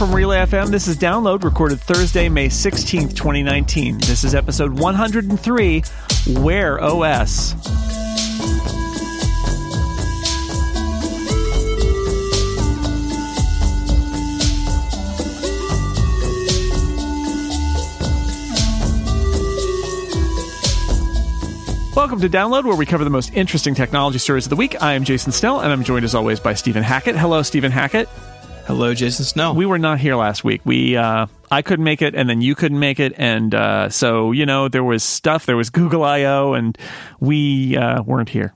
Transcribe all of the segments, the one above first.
from Relay FM. This is Download, recorded Thursday, May 16th, 2019. This is episode 103 Wear OS. Welcome to Download, where we cover the most interesting technology stories of the week. I am Jason Snell, and I'm joined as always by Stephen Hackett. Hello, Stephen Hackett. Hello, Jason Snell. We were not here last week. We uh, I couldn't make it, and then you couldn't make it, and uh, so you know there was stuff. There was Google I/O, and we uh, weren't here.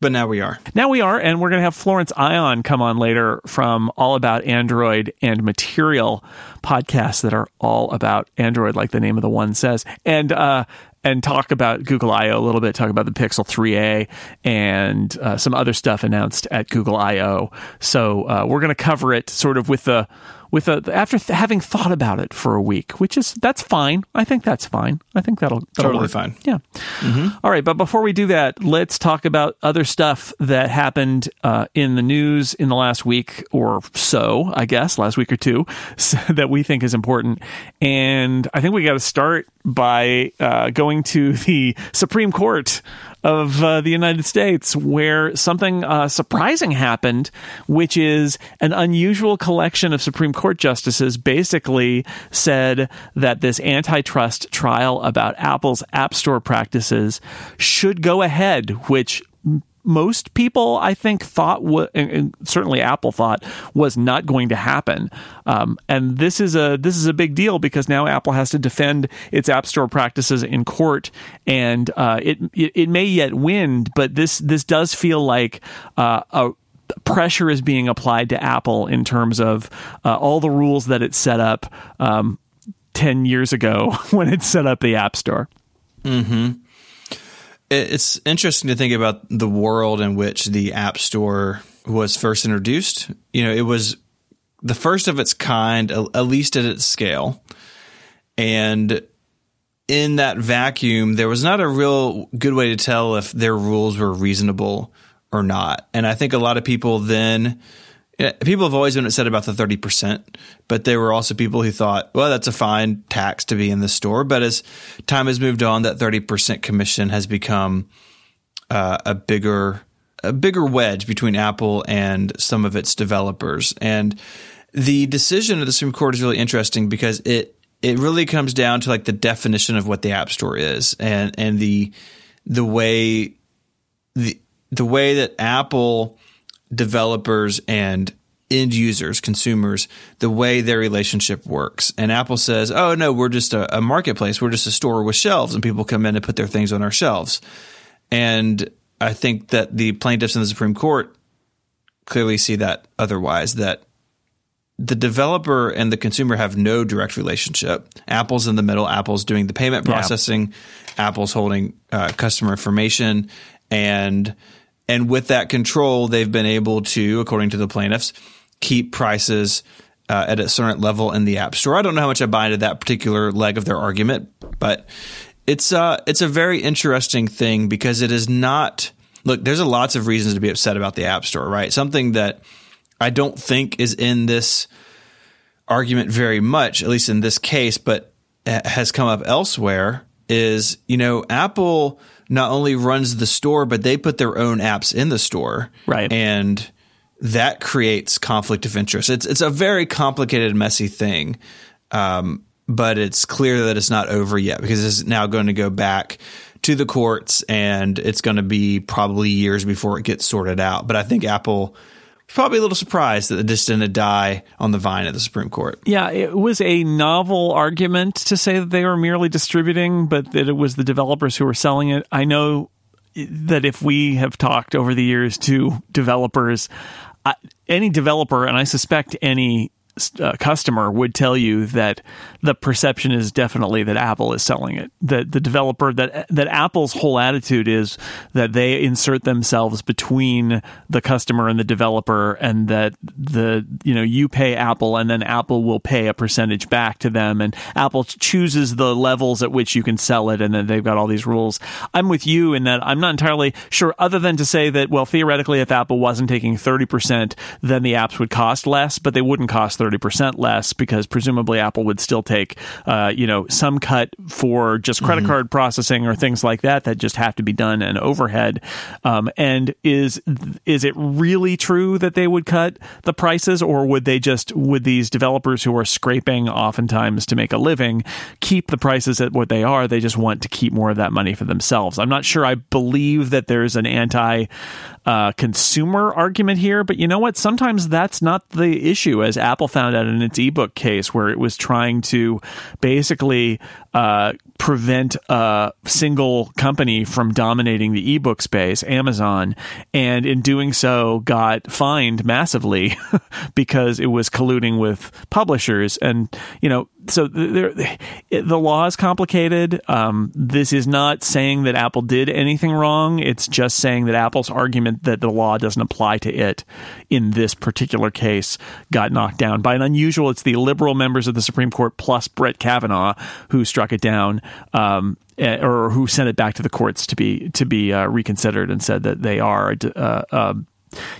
But now we are. Now we are, and we're going to have Florence Ion come on later from All About Android and Material podcasts that are all about Android, like the name of the one says. And uh, and talk about Google I/O a little bit, talk about the Pixel 3a and uh, some other stuff announced at Google I/O. So uh, we're going to cover it sort of with the with a after th- having thought about it for a week, which is that's fine. I think that's fine. I think that'll, that'll totally work. fine. Yeah. Mm-hmm. All right, but before we do that, let's talk about other stuff that happened uh, in the news in the last week or so. I guess last week or two so, that we think is important, and I think we got to start by uh, going to the Supreme Court of uh, the United States, where something uh, surprising happened, which is an unusual collection of Supreme Court justices basically said that this antitrust trial about Apple's App Store practices should go ahead, which most people, I think, thought, and certainly Apple thought, was not going to happen. Um, and this is a this is a big deal because now Apple has to defend its App Store practices in court, and uh, it, it, may yet win, but this this does feel like uh, a pressure is being applied to Apple in terms of uh, all the rules that it set up um, ten years ago when it set up the App Store. Hmm it's interesting to think about the world in which the App Store was first introduced. You know, it was the first of its kind, at least at its scale. And in that vacuum, there was not a real good way to tell if their rules were reasonable or not. And I think a lot of people then people have always been upset about the 30%, but there were also people who thought, well, that's a fine tax to be in the store. But as time has moved on, that 30% commission has become uh, a bigger, a bigger wedge between Apple and some of its developers. And the decision of the Supreme Court is really interesting because it, it really comes down to like the definition of what the App Store is and, and the, the way, the, the way that Apple developers and end users, consumers, the way their relationship works. And Apple says, oh, no, we're just a, a, marketplace. We're just a store with shelves, and people come in and put their things on our shelves. And I think that the plaintiffs in the Supreme Court clearly see that otherwise, that the developer and the consumer have no direct relationship. Apple's in the middle, Apple's doing the payment processing, yeah. Apple's holding uh, customer information. And and with that control, they've been able to, according to the plaintiffs, keep prices uh, at a certain level in the App Store. I don't know how much I buy into that particular leg of their argument, but it's uh, it's a very interesting thing because it is not. Look, there's a lots of reasons to be upset about the App Store, right? Something that I don't think is in this argument very much, at least in this case, but has come up elsewhere. Is you know Apple not only runs the store, but they put their own apps in the store, right? And that creates conflict of interest. It's it's a very complicated, messy thing, um, but it's clear that it's not over yet because it's now going to go back to the courts, and it's going to be probably years before it gets sorted out. But I think Apple probably a little surprised that this didn't die on the vine at the Supreme Court. Yeah, it was a novel argument to say that they were merely distributing, but that it was the developers who were selling it. I know that if we have talked over the years to developers, any developer, and I suspect any uh, customer would tell you that the perception is definitely that Apple is selling it. That the developer that that Apple's whole attitude is that they insert themselves between the customer and the developer, and that the you know you pay Apple, and then Apple will pay a percentage back to them, and Apple chooses the levels at which you can sell it, and then they've got all these rules. I'm with you in that I'm not entirely sure, other than to say that well theoretically if Apple wasn't taking thirty percent, then the apps would cost less, but they wouldn't cost 30% less because presumably Apple would still take, uh, you know, some cut for just credit mm-hmm. card processing or things like that that just have to be done and overhead. Um, and is is it really true that they would cut the prices, or would they just would these developers who are scraping oftentimes to make a living keep the prices at what they are? They just want to keep more of that money for themselves. I'm not sure. I believe that there's an anti uh, consumer argument here, but you know what? Sometimes that's not the issue, as Apple found out in its ebook case, where it was trying to basically uh, prevent a single company from dominating the ebook space, Amazon, and in doing so got fined massively because it was colluding with publishers. And you know, so the law is complicated. Um, this is not saying that Apple did anything wrong. It's just saying that Apple's argument that the law doesn't apply to it in this particular case got knocked down by an unusual. It's the liberal members of the Supreme Court plus Brett Kavanaugh who struck it down um, eh, or who sent it back to the courts to be to be uh, reconsidered and said that they are uh, uh,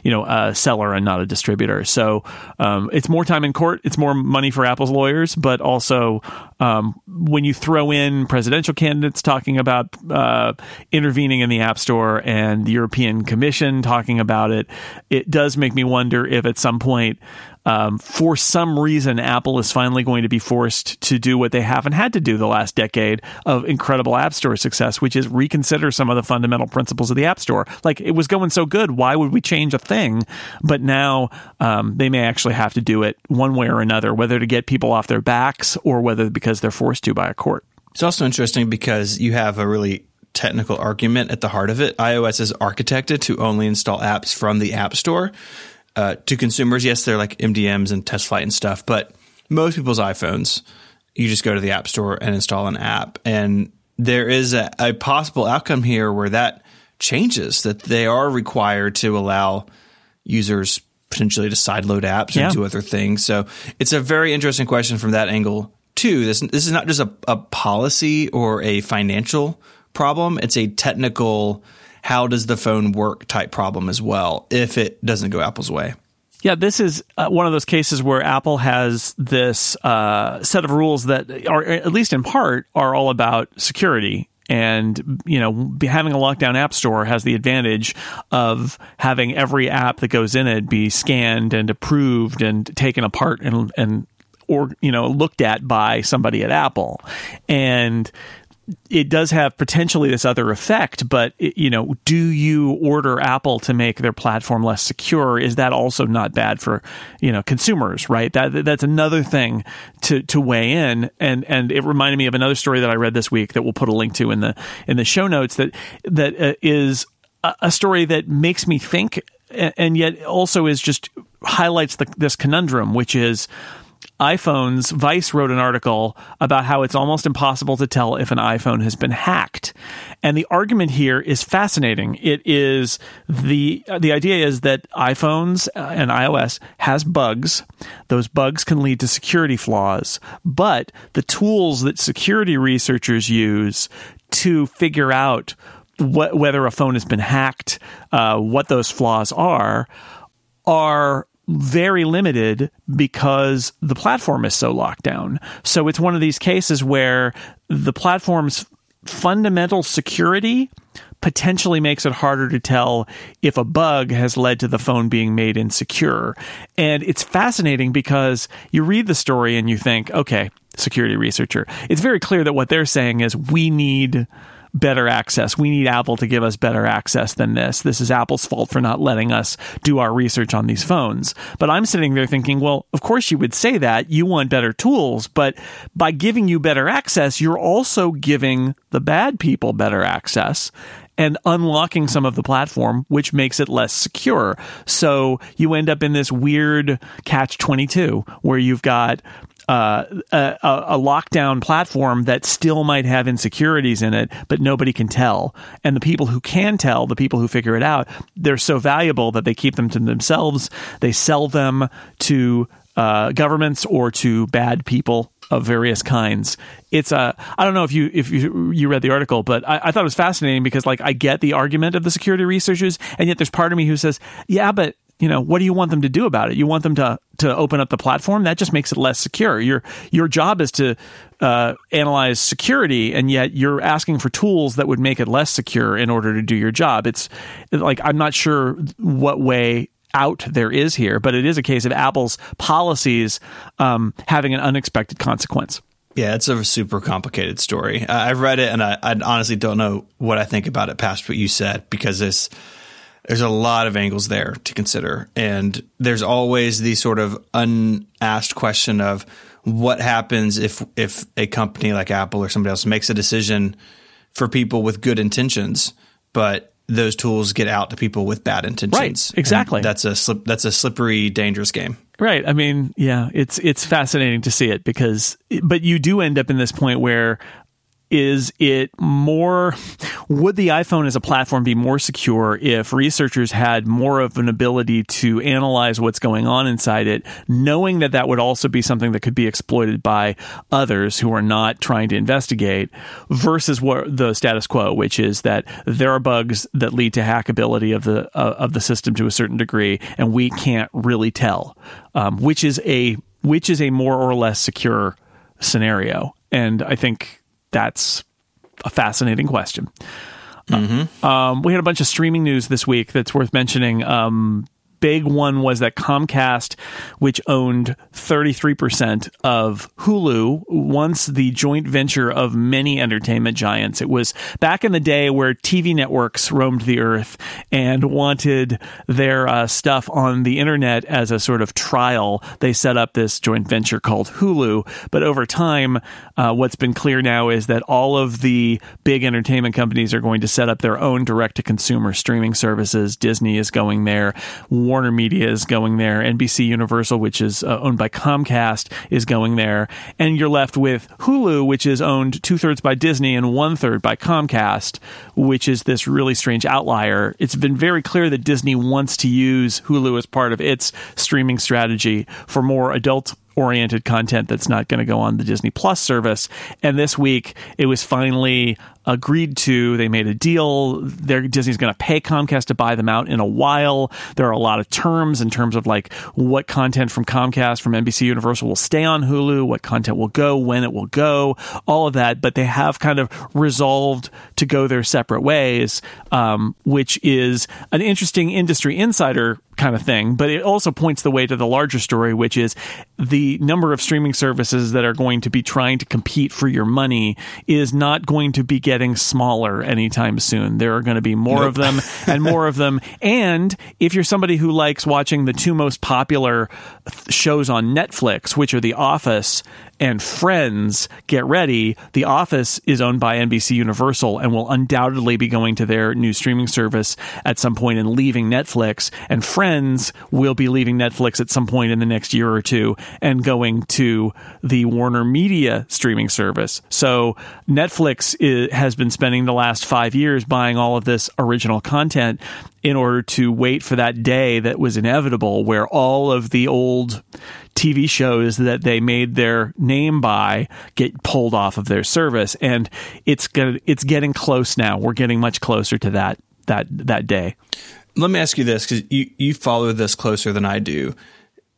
you know a seller and not a distributor. So um, it's more time in court. It's more money for Apple's lawyers, but also um, when you throw in presidential candidates talking about uh, intervening in the App Store and the European Commission talking about it, it does make me wonder if at some point um, for some reason, Apple is finally going to be forced to do what they haven't had to do the last decade of incredible App Store success, which is reconsider some of the fundamental principles of the App Store. Like it was going so good, why would we change a thing? But now um, they may actually have to do it one way or another, whether to get people off their backs or whether because they're forced to by a court. It's also interesting because you have a really technical argument at the heart of it. iOS is architected to only install apps from the App Store uh, to consumers, yes, they're like MDMs and TestFlight and stuff, but most people's iPhones, you just go to the App Store and install an app. And there is a, a possible outcome here where that changes, that they are required to allow users potentially to sideload apps yeah. and do other things. So it's a very interesting question from that angle too. This this is not just a, a policy or a financial problem; it's a technical how does the phone work type problem as well if it doesn't go Apple's way. Yeah, this is uh, one of those cases where Apple has this uh, set of rules that are, at least in part, are all about security. And you know, having a lockdown app store has the advantage of having every app that goes in it be scanned and approved and taken apart and and or you know looked at by somebody at Apple. And it does have potentially this other effect, but you know, do you order Apple to make their platform less secure? Is that also not bad for you know consumers? Right. That that's another thing to to weigh in. And and it reminded me of another story that I read this week that we'll put a link to in the in the show notes. That that uh, is a, a story that makes me think, and yet also is just highlights the, this conundrum, which is iPhones, Vice wrote an article about how it's almost impossible to tell if an iPhone has been hacked. And the argument here is fascinating. It is the the idea is that iPhones and iOS has bugs. Those bugs can lead to security flaws, but the tools that security researchers use to figure out whether a phone has been hacked, uh, what those flaws are, are very limited because the platform is so locked down. So it's one of these cases where the platform's fundamental security potentially makes it harder to tell if a bug has led to the phone being made insecure. And it's fascinating because you read the story and you think, okay, security researcher. It's very clear that what they're saying is we need better access. We need Apple to give us better access than this. This is Apple's fault for not letting us do our research on these phones. But I'm sitting there thinking, well, of course you would say that. You want better tools, but by giving you better access, you're also giving the bad people better access and unlocking some of the platform, which makes it less secure. So you end up in this weird catch 22 where you've got uh, a, a, lockdown platform that still might have insecurities in it, but nobody can tell. And the people who can tell, the people who figure it out, they're so valuable that they keep them to themselves. They sell them to uh, governments or to bad people of various kinds. It's a uh, I don't know if you if you you read the article, but I, I, thought it was fascinating because like I get the argument of the security researchers, and yet there's part of me who says, yeah, but you know, what do you want them to do about it? You want them to to open up the platform? That just makes it less secure. Your your job is to uh, analyze security, and yet you're asking for tools that would make it less secure in order to do your job. It's like I'm not sure what way out there is here, but it is a case of Apple's policies um, having an unexpected consequence. Yeah, it's a super complicated story. I've read it, and I, I, honestly don't know what I think about it past what you said because there's there's a lot of angles there to consider, and there's always the sort of unasked question of what happens if if a company like Apple or somebody else makes a decision for people with good intentions, but those tools get out to people with bad intentions. Right, exactly. And that's a slip, that's a slippery, dangerous game. Right. I mean, yeah, it's it's fascinating to see it because, but you do end up in this point where is it more would the iPhone as a platform be more secure if researchers had more of an ability to analyze what's going on inside it knowing that that would also be something that could be exploited by others who are not trying to investigate versus what the status quo which is that there are bugs that lead to hackability of the uh, of the system to a certain degree and we can't really tell um, which is a which is a more or less secure scenario. And I think that's a fascinating question. Mm-hmm. Uh, um, we had a bunch of streaming news this week that's worth mentioning. Um, big one was that Comcast, which owned 33% of Hulu, once the joint venture of many entertainment giants. It was back in the day where TV networks roamed the earth and wanted their uh, stuff on the internet as a sort of trial. They set up this joint venture called Hulu. But over time, uh, what's been clear now is that all of the big entertainment companies are going to set up their own direct to consumer streaming services. Disney is going there. Media is going there. NBC Universal, which is uh, owned by Comcast, is going there. And you're left with Hulu, which is owned two thirds by Disney and one third by Comcast, which is this really strange outlier. It's been very clear that Disney wants to use Hulu as part of its streaming strategy for more adult oriented content that's not going to go on the Disney Plus service. And this week, it was finally agreed to. They made a deal. They're, Disney's going to pay Comcast to buy them out in a while. There are a lot of terms in terms of like what content from Comcast, from NBC Universal will stay on Hulu, what content will go, when it will go, all of that. But they have kind of resolved to go their separate ways, um, which is an interesting industry insider kind of thing, but it also points the way to the larger story, which is the number of streaming services that are going to be trying to compete for your money is not going to be getting smaller anytime soon. There are going to be more nope. of them and more of them. And if you're somebody who likes watching the two most popular shows on Netflix, which are The Office and Friends, get ready. The Office is owned by NBC Universal and will undoubtedly be going to their new streaming service at some point and leaving Netflix. And Friends will be leaving Netflix at some point in the next year or two and going to the Warner Media streaming service. So Netflix is, has been spending the last five years buying all of this original content in order to wait for that day that was inevitable where all of the old TV shows that they made their name by get pulled off of their service. And it's gonna, it's getting close now. We're getting much closer to that that that day. Let me ask you this cuz you you follow this closer than I do.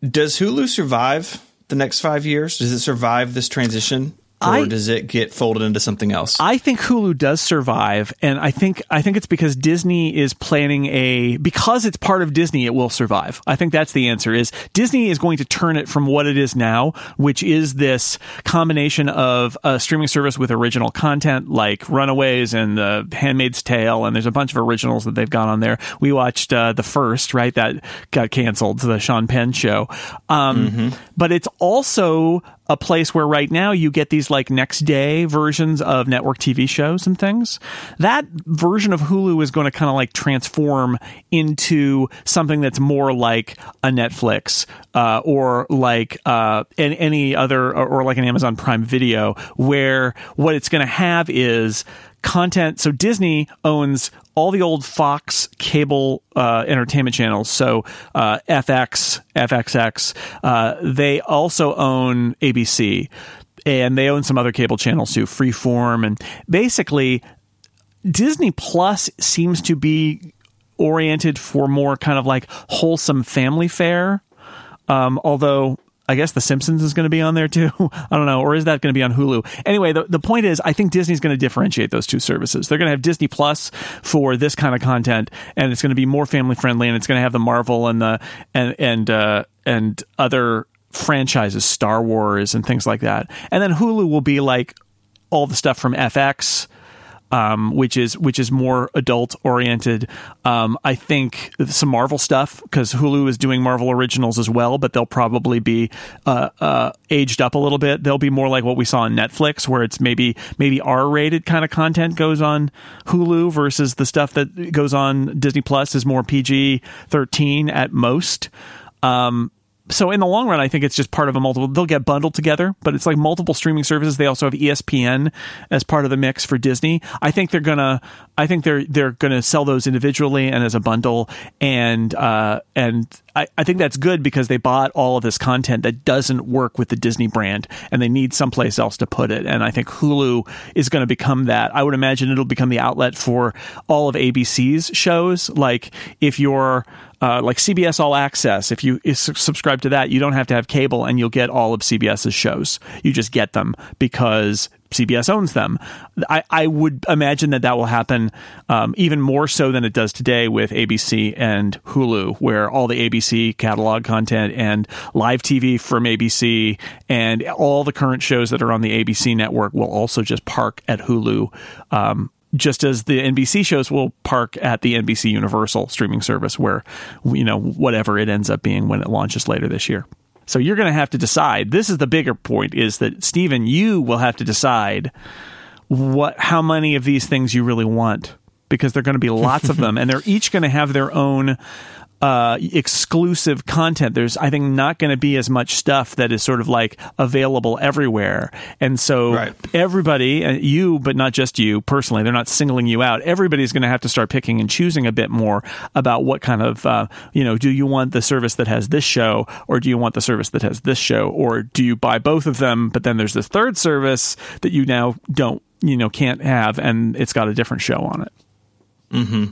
Does Hulu survive the next 5 years? Does it survive this transition or I, does it get folded into something else? I think Hulu does survive, and I think I think it's because Disney is planning a because it's part of Disney, it will survive. I think that's the answer. Is Disney is going to turn it from what it is now, which is this combination of a streaming service with original content like Runaways and The Handmaid's Tale, and there's a bunch of originals that they've got on there. We watched uh, the first, right? That got canceled, the Sean Penn show. Um, mm-hmm. But it's also a place where right now you get these like next day versions of network TV shows and things. That version of Hulu is going to kind of like transform into something that's more like a Netflix uh, or like uh, any other or, or like an Amazon Prime Video, where what it's going to have is content. So Disney owns all the old Fox cable uh, entertainment channels. So uh, FX, FXX. Uh, they also own ABC, and they own some other cable channels too, Freeform, and basically Disney Plus seems to be oriented for more kind of like wholesome family fare. Um, although I guess The Simpsons is going to be on there too. I don't know. Or is that going to be on Hulu? Anyway, the, the point is, I think Disney's going to differentiate those two services. They're going to have Disney Plus for this kind of content, and it's going to be more family friendly, and it's going to have the Marvel and the and and uh, and other franchises, Star Wars and things like that. And then Hulu will be like all the stuff from FX um, which is which is more adult oriented. Um, I think some Marvel stuff because Hulu is doing Marvel originals as well, but they'll probably be uh, uh, aged up a little bit. They'll be more like what we saw on Netflix, where it's maybe maybe R rated kind of content goes on Hulu versus the stuff that goes on Disney Plus is more PG thirteen at most. Um, so in the long run, I think it's just part of a multiple. They'll get bundled together, but it's like multiple streaming services. They also have ESPN as part of the mix for Disney. I think they're gonna. I think they're they're gonna sell those individually and as a bundle, and uh, and I, I think that's good because they bought all of this content that doesn't work with the Disney brand, and they need someplace else to put it. And I think Hulu is going to become that. I would imagine it'll become the outlet for all of ABC's shows. Like if you're uh, like CBS All Access. If you subscribe to that, you don't have to have cable and you'll get all of CBS's shows. You just get them because CBS owns them. I, I would imagine that that will happen um, even more so than it does today with ABC and Hulu, where all the ABC catalog content and live TV from ABC and all the current shows that are on the ABC network will also just park at Hulu. Um, just as the NBC shows will park at the NBC Universal streaming service, where you know whatever it ends up being when it launches later this year. So you're going to have to decide. This is the bigger point: is that Stephen, you will have to decide what how many of these things you really want because there are going to be lots of them, and they're each going to have their own uh, exclusive content. There's, I think, not going to be as much stuff that is sort of like available everywhere. And so right. everybody, uh, you, but not just you personally, they're not singling you out. Everybody's going to have to start picking and choosing a bit more about what kind of, uh, you know, do you want the service that has this show or do you want the service that has this show or do you buy both of them? But then there's this third service that you now don't, you know, can't have and it's got a different show on it. Mm-hmm.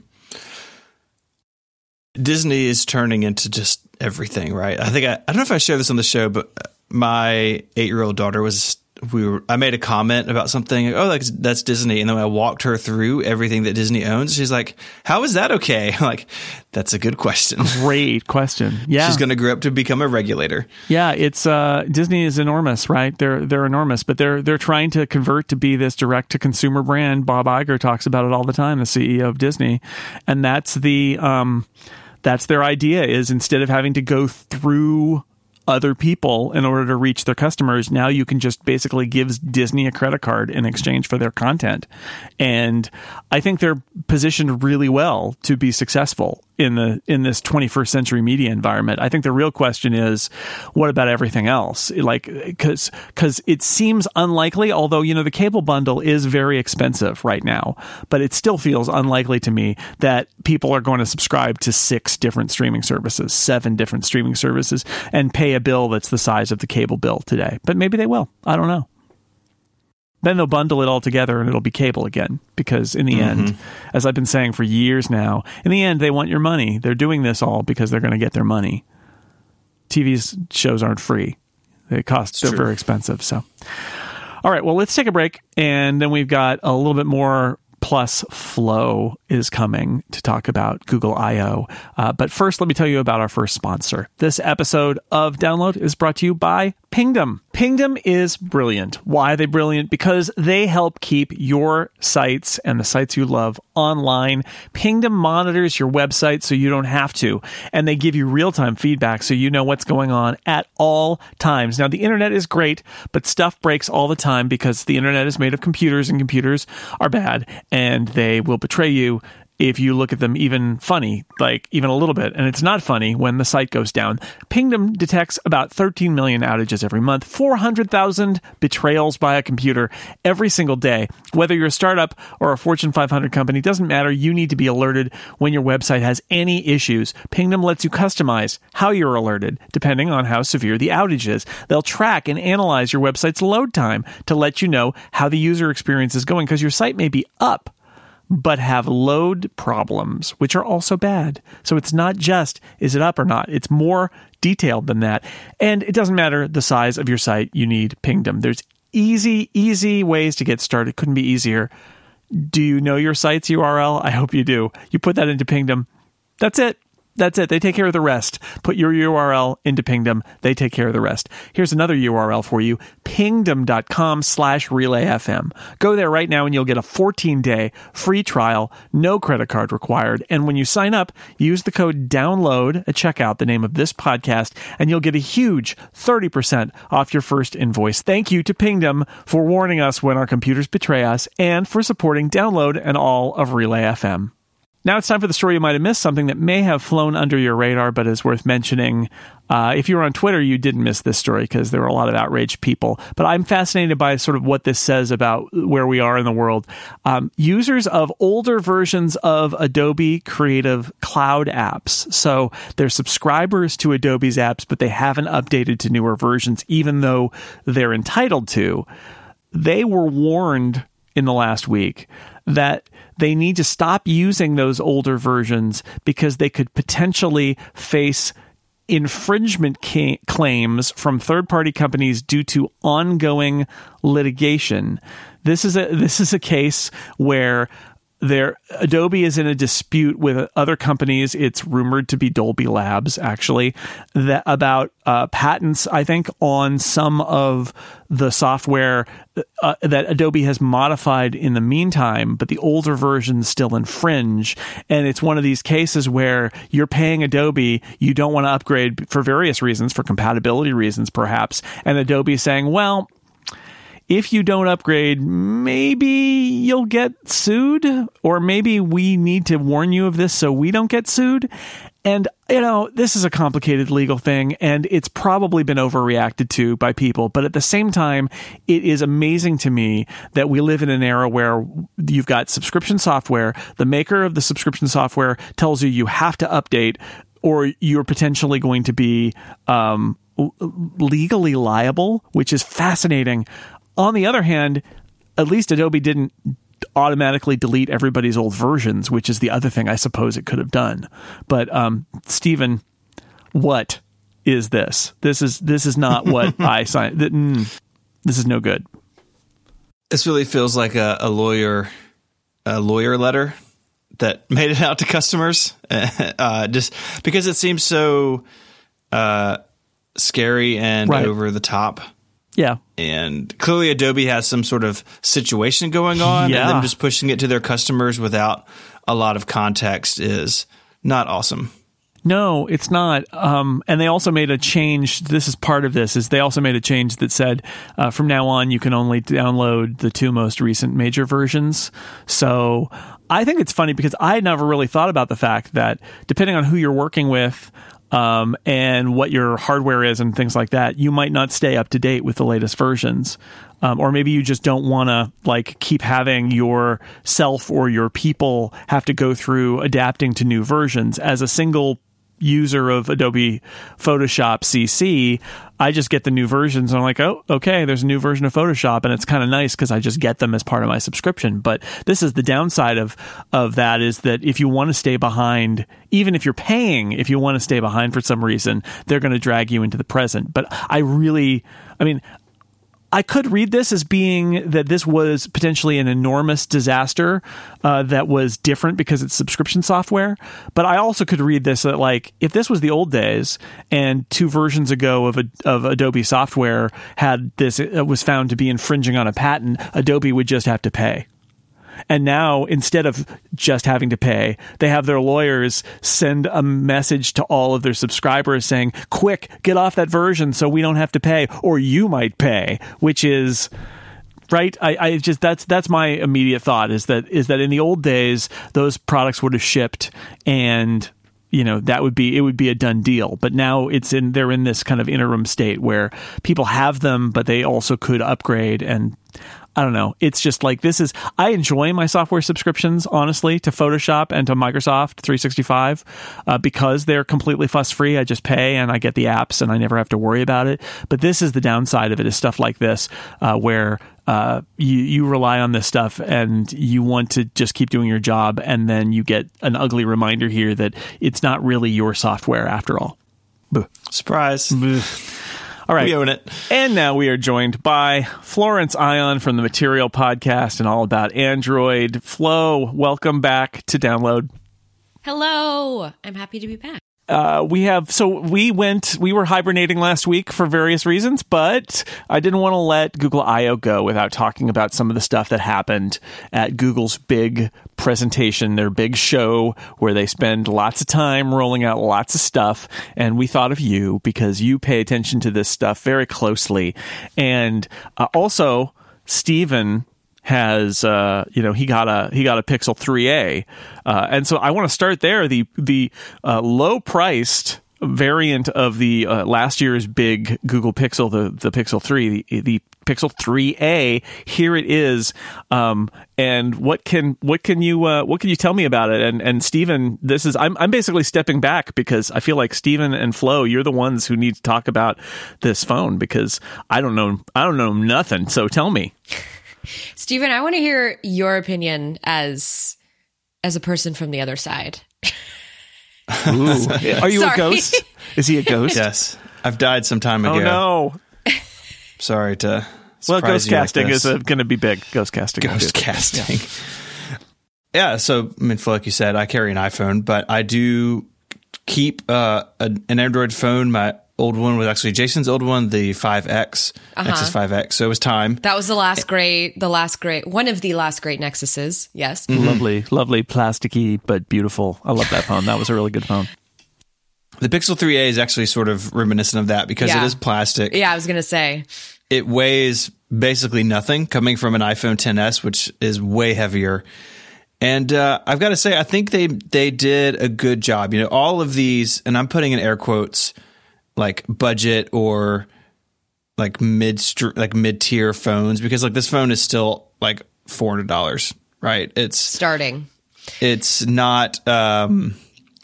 Disney is turning into just everything, right? I think I, I don't know if I share this on the show, but my eight year old daughter was we were I made a comment about something. Oh, like that's Disney, and then I walked her through everything that Disney owns. She's like, "How is that okay?" I'm like, that's a good question. Great question. Yeah, she's going to grow up to become a regulator. Yeah, it's uh, Disney is enormous, right? They're they're enormous, but they're they're trying to convert to be this direct to consumer brand. Bob Iger talks about it all the time, the CEO of Disney, and that's the um, that's their idea is instead of having to go through other people in order to reach their customers. Now you can just basically give Disney a credit card in exchange for their content. And I think they're positioned really well to be successful in the in this 21st century media environment. I think the real question is what about everything else? Like cuz cuz it seems unlikely although you know the cable bundle is very expensive right now, but it still feels unlikely to me that people are going to subscribe to six different streaming services, seven different streaming services and pay a bill that's the size of the cable bill today. But maybe they will. I don't know then they'll bundle it all together and it'll be cable again because in the mm-hmm. end as i've been saying for years now in the end they want your money they're doing this all because they're going to get their money TV shows aren't free they cost it's they're true. very expensive so all right well let's take a break and then we've got a little bit more plus Flo is coming to talk about Google I/O. Uh, but first, let me tell you about our first sponsor. This episode of Download is brought to you by Pingdom. Pingdom is brilliant. Why are they brilliant? Because they help keep your sites and the sites you love online. Pingdom monitors your website so you don't have to, and they give you real time feedback so you know what's going on at all times. Now, the internet is great, but stuff breaks all the time because the internet is made of computers and computers are bad and they will betray you if you look at them even funny, like even a little bit, and it's not funny when the site goes down. Pingdom detects about 13 million outages every month, 400,000 betrayals by a computer every single day. Whether you're a startup or a Fortune 500 company, doesn't matter. You need to be alerted when your website has any issues. Pingdom lets you customize how you're alerted depending on how severe the outage is. They'll track and analyze your website's load time to let you know how the user experience is going because your site may be up but have load problems, which are also bad. So it's not just is it up or not, it's more detailed than that. And it doesn't matter the size of your site, you need Pingdom. There's easy, easy ways to get started. Couldn't be easier. Do you know your site's URL? I hope you do. You put that into Pingdom. That's it. That's it. They take care of the rest. Put your URL into Pingdom. They take care of the rest. Here's another URL for you. Pingdom.com slash relayfm. Go there right now and you'll get a 14 day free trial, no credit card required. And when you sign up, use the code download at checkout, the name of this podcast, and you'll get a huge 30% off your first invoice. Thank you to Pingdom for warning us when our computers betray us and for supporting download and all of Relay FM. Now it's time for the story you might have missed, something that may have flown under your radar, but is worth mentioning. Uh, if you were on Twitter, you didn't miss this story because there were a lot of outraged people. But I'm fascinated by sort of what this says about where we are in the world. Um, users of older versions of Adobe Creative Cloud apps. So they're subscribers to Adobe's apps, but they haven't updated to newer versions, even though they're entitled to. They were warned in the last week that they need to stop using those older versions because they could potentially face infringement ca- claims from third party companies due to ongoing litigation. This is a this is a case where there Adobe is in a dispute with other companies. It's rumored to be Dolby Labs, actually, that about uh, patents. I think on some of the software uh, that Adobe has modified in the meantime, but the older versions still infringe. And it's one of these cases where you're paying Adobe, you don't want to upgrade for various reasons, for compatibility reasons, perhaps, and Adobe is saying, well if you don't upgrade, maybe you'll get sued, or maybe we need to warn you of this so we don't get sued. And, you know, this is a complicated legal thing, and it's probably been overreacted to by people. But at the same time, it is amazing to me that we live in an era where you've got subscription software. The maker of the subscription software tells you you have to update, or you're potentially going to be um, legally liable, which is fascinating. On the other hand, at least Adobe didn't automatically delete everybody's old versions, which is the other thing I suppose it could have done. But um, Stephen, what is this? This is this is not what I signed. Mm, this is no good. This really feels like a, a lawyer a lawyer letter that made it out to customers, uh, just because it seems so uh, scary and right. over the top. Yeah. And clearly Adobe has some sort of situation going on yeah. and them just pushing it to their customers without a lot of context is not awesome. No, it's not. Um, and they also made a change. This is part of this. Is they also made a change that said uh, from now on you can only download the two most recent major versions. So I think it's funny because I never really thought about the fact that depending on who you're working with, um, and what your hardware is and things like that, you might not stay up to date with the latest versions. Um, or maybe you just don't want to like keep having yourself or your people have to go through adapting to new versions as a single user of Adobe Photoshop CC, I just get the new versions and I'm like, oh, okay, there's a new version of Photoshop, and it's kind of nice because I just get them as part of my subscription. But this is the downside of of that is that if you want to stay behind, even if you're paying, if you want to stay behind for some reason, they're going to drag you into the present. But I really, I mean, I could read this as being that this was potentially an enormous disaster uh, that was different because it's subscription software. But I also could read this that like if this was the old days and two versions ago of a, of Adobe software had this was found to be infringing on a patent, Adobe would just have to pay. And now, instead of just having to pay, they have their lawyers send a message to all of their subscribers saying, quick, get off that version so we don't have to pay, or you might pay, which is right? I, I, just that's that's my immediate thought is that is that in the old days those products would have shipped and you know that would be it would be a done deal. But now it's in they're in this kind of interim state where people have them but they also could upgrade and I don't know. It's just like this is. I enjoy my software subscriptions, honestly, to Photoshop and to Microsoft 365 uh, because they're completely fuss free. I just pay and I get the apps and I never have to worry about it. But this is the downside of it is stuff like this uh, where uh, you you rely on this stuff and you want to just keep doing your job, and then you get an ugly reminder here that it's not really your software after all. Surprise. All right. We own it. And now we are joined by Florence Ion from the Material Podcast and all about Android. Flo, welcome back to Download. Hello. I'm happy to be back. Uh, we have so we went we were hibernating last week for various reasons but i didn't want to let google io go without talking about some of the stuff that happened at google's big presentation their big show where they spend lots of time rolling out lots of stuff. And we thought of you because you pay attention to this stuff very closely. And uh, also stephen has uh, you know he got a he got a Pixel 3a, uh, and so I want to start there. The the uh, low priced variant of the uh, last year's big Google Pixel, the the Pixel 3, the, the Pixel 3a. Here it is. Um, and what can what can you uh, what can you tell me about it? And and Stephen, this is I'm I'm basically stepping back because I feel like Stephen and Flo, you're the ones who need to talk about this phone because I don't know I don't know nothing. So tell me. Stephen, I want to hear your opinion as as a person from the other side. Ooh. Are you Sorry. a ghost? Is he a ghost? Yes. I've died some time ago. Oh no. Sorry to. Well, ghost you like casting this. is going to be big. Ghost casting. ghost casting. Yeah. so I mean, like you said, I carry an iPhone, but I do keep uh, an an Android phone. My old one was actually Jason's old one, the 5X, Uh-huh. Nexus 5X. So it was time. That was the last great, the last great, one of the last great Nexuses. Yes. Lovely, lovely, plasticky but beautiful. I love that phone. That was a really good phone. The Pixel 3a is actually sort of reminiscent of that because Yeah. it is plastic. Yeah, I was gonna say. It weighs basically nothing coming from an iPhone 10s, which is way heavier. And uh, I've got to say, I think they they did a good job. You know, all of these, and I'm putting in air quotes, like budget or like mid like mid tier phones, because like this phone is still like four hundred dollars, right? It's Starting. it's not um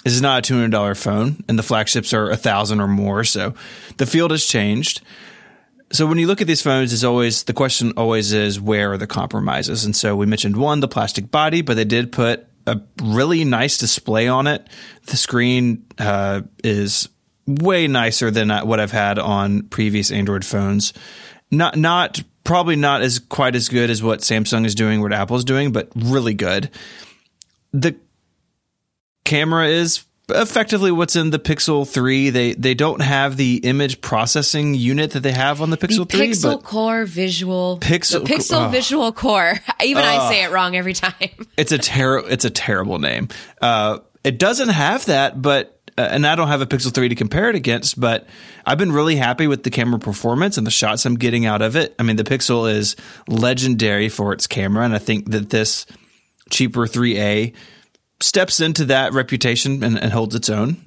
this is not a two hundred dollar phone, and the flagships are a thousand or more. So the field has changed. So when you look at these phones, is always the question always is where are the compromises? And so we mentioned one, the plastic body, but they did put a really nice display on it. The screen uh, is way nicer than what I've had on previous Android phones. Not not probably not as quite as good as what Samsung is doing, what Apple's doing, but really good. The camera is effectively what's in the Pixel 3. They they don't have the image processing unit that they have on the Pixel 3, Pixel Core Visual. Pixel- the Pixel oh. Visual Core. Even I say it wrong every time. it's a ter- it's a terrible name. Uh, it doesn't have that, but and I don't have a Pixel 3 to compare it against, but I've been really happy with the camera performance and the shots I'm getting out of it. I mean, the Pixel is legendary for its camera, and I think that this cheaper 3A steps into that reputation and, and holds its own.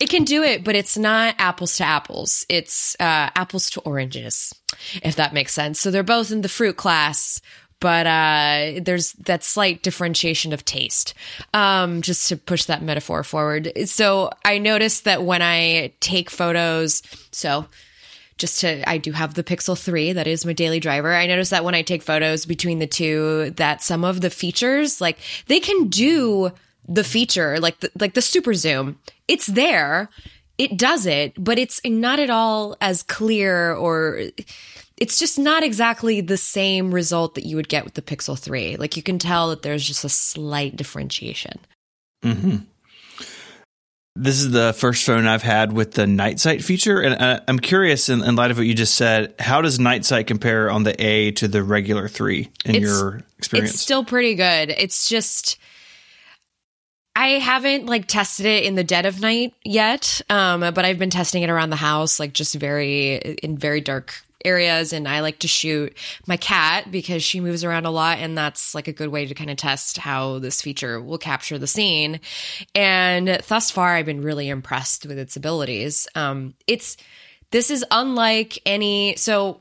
It can do it, but it's not apples to apples. It's uh, apples to oranges, if that makes sense. So they're both in the fruit class, but uh, there's that slight differentiation of taste. Um, just to push that metaphor forward. So I noticed that when I take photos, so just to I do have the Pixel 3 that is my daily driver. I noticed that when I take photos between the two that some of the features like they can do the feature like the, like the super zoom. It's there. It does it, but it's not at all as clear or it's just not exactly the same result that you would get with the Pixel 3. Like you can tell that there's just a slight differentiation. This is the first phone I've had with the night sight feature, and uh, I'm curious, in, in light of what you just said, how does night sight compare on the A to the regular three in It's- your experience? It's still pretty good. It's just I haven't like tested it in the dead of night yet, um, but I've been testing it around the house, like just very in very dark areas. And I like to shoot my cat because she moves around a lot, and that's like a good way to kind of test how this feature will capture the scene. And thus far, I've been really impressed with its abilities. Um, it's this is unlike any so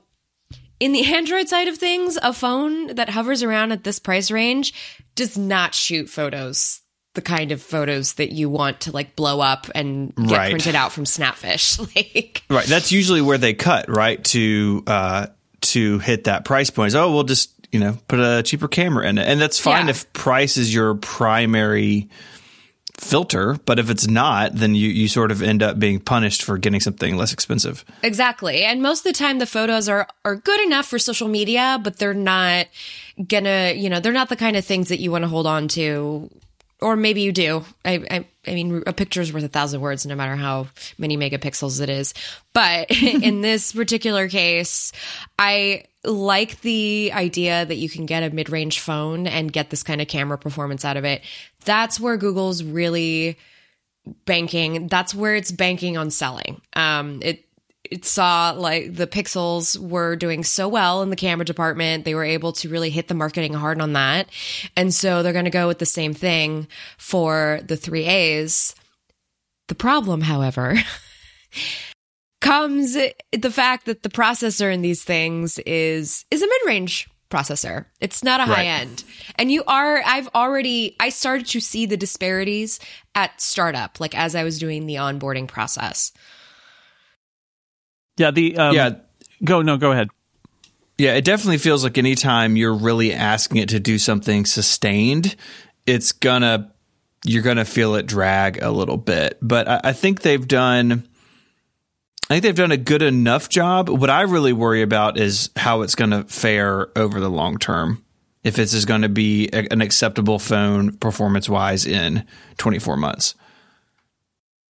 in the Android side of things, a phone that hovers around at this price range does not shoot photos the kind of photos that you want to like blow up and get Right. printed out from Snapfish. like Right. That's usually where they cut, right? To uh to hit that price point. Oh, we'll just, you know, put a cheaper camera in it. And that's fine Yeah. if price is your primary filter, but if it's not, then you you sort of end up being punished for getting something less expensive. Exactly. And most of the time the photos are are good enough for social media, but they're not gonna, you know, they're not the kind of things that you want to hold on to. Or maybe you do. I, I, I mean, a picture is worth a thousand words, no matter how many megapixels it is. But in this particular case, I like the idea that you can get a mid range phone and get this kind of camera performance out of it. That's where Google's really banking that's where it's banking on selling um it saw like the pixels were doing so well in the camera department they were able to really hit the marketing hard on that and so they're going to go with the same thing for the 3as the problem however comes the fact that the processor in these things is is a mid-range processor. It's not a high end. And you are I've already I started to see the disparities at startup like as I was doing the onboarding process. Yeah, the um, yeah. Go no, go ahead. Yeah, it definitely feels like anytime you're really asking it to do something sustained, it's gonna you're gonna feel it drag a little bit. But I, I think they've done I think they've done a good enough job. What I really worry about is how it's gonna fare over the long term. If this is going to be a- an acceptable phone performance wise in 24 months.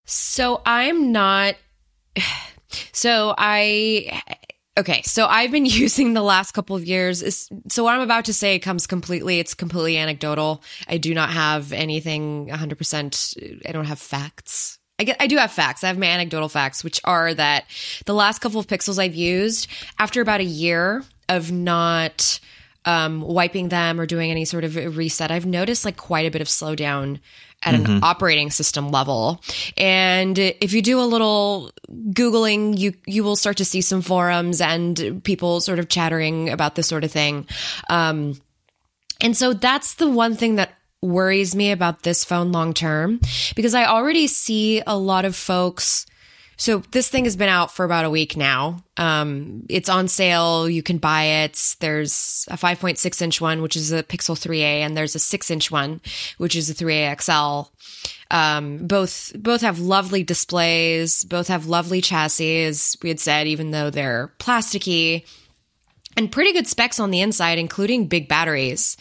So I'm not so I okay, so I've been using the last couple of years so what I'm about to say comes completely it's completely anecdotal. I do not have anything 100% I don't have facts. I get I do have facts. I have my anecdotal facts which are that the last couple of pixels I've used after about a year of not um, wiping them or doing any sort of reset, I've noticed like quite a bit of slowdown at an operating system level. And if you do a little googling, you you will start to see some forums and people sort of chattering about this sort of thing. Um, and so that's the one thing that worries me about this phone long term because I already see a lot of folks. So this thing has been out for about a week now. Um, it's on sale. You can buy it. There's a 5.6 inch one, which is a Pixel 3a, and there's a six inch one, which is a 3a XL. Um, both both have lovely displays. Both have lovely chassis, as we had said, even though they're plasticky, and pretty good specs on the inside, including big batteries.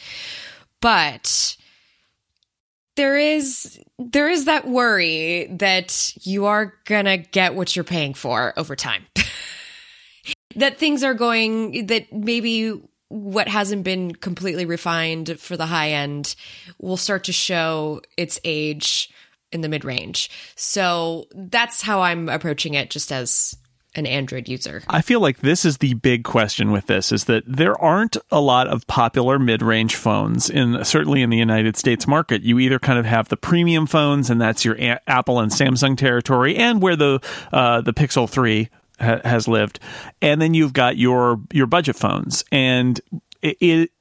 But there is there is that worry that you are gonna get what you're paying for over time. that things are going that maybe what hasn't been completely refined for the high end will start to show its age in the mid range. So that's how I'm approaching it just as an Android user. I feel like this is the big question with this is that there aren't a lot of popular mid-range phones in certainly in the United States market. You either kind of have the premium phones and that's your a- Apple and Samsung territory and where the uh, the Pixel 3 ha- has lived. And then you've got your your budget phones and it, it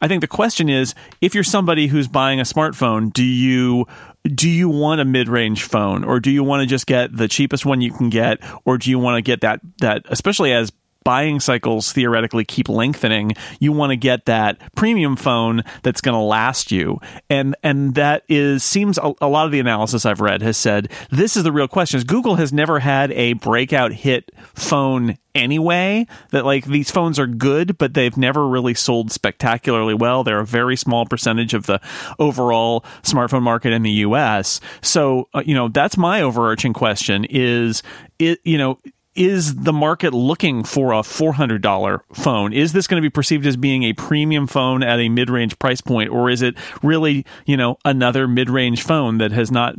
I think the question is if you're somebody who's buying a smartphone, do you do you want a mid-range phone or do you want to just get the cheapest one you can get or do you want to get that that especially as buying cycles theoretically keep lengthening you want to get that premium phone that's going to last you. And and that is seems a, a lot of the analysis i've read has said this is the real question is google has never had a breakout hit phone anyway that like these phones are good but they've never really sold spectacularly well. They're a very small percentage of the overall smartphone market in the US so uh, you know that's my overarching question is it you know is the market looking for a $400 phone? Is this going to be perceived as being a premium phone at a mid-range price point or is it really, you know, another mid-range phone that has not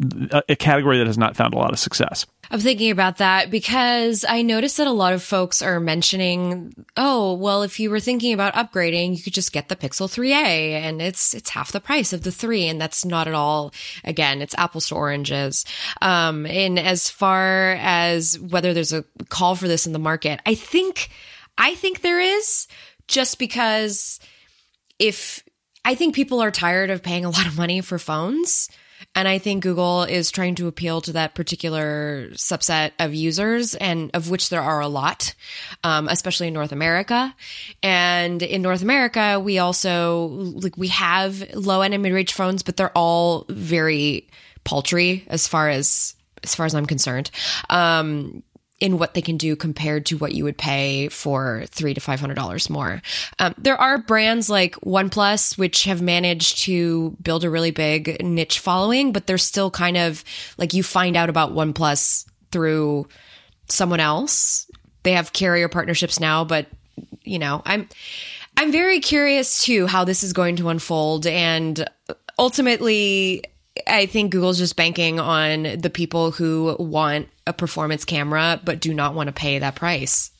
a category that has not found a lot of success? I'm thinking about that because I noticed that a lot of folks are mentioning, oh, well, if you were thinking about upgrading, you could just get the Pixel 3a and it's it's half the price of the 3 and that's not at all again, it's apples to oranges. Um and as far as whether there's a call for this in the market, I think I think there is just because if I think people are tired of paying a lot of money for phones. And I think Google is trying to appeal to that particular subset of users, and of which there are a lot, um, especially in North America. And in North America, we also like we have low end and mid range phones, but they're all very paltry as far as as far as I'm concerned. Um, in what they can do compared to what you would pay for three to five hundred dollars more. Um, there are brands like OnePlus which have managed to build a really big niche following, but they're still kind of like you find out about OnePlus through someone else. They have carrier partnerships now, but you know, I'm I'm very curious too how this is going to unfold and ultimately I think Google's just banking on the people who want a performance camera but do not want to pay that price.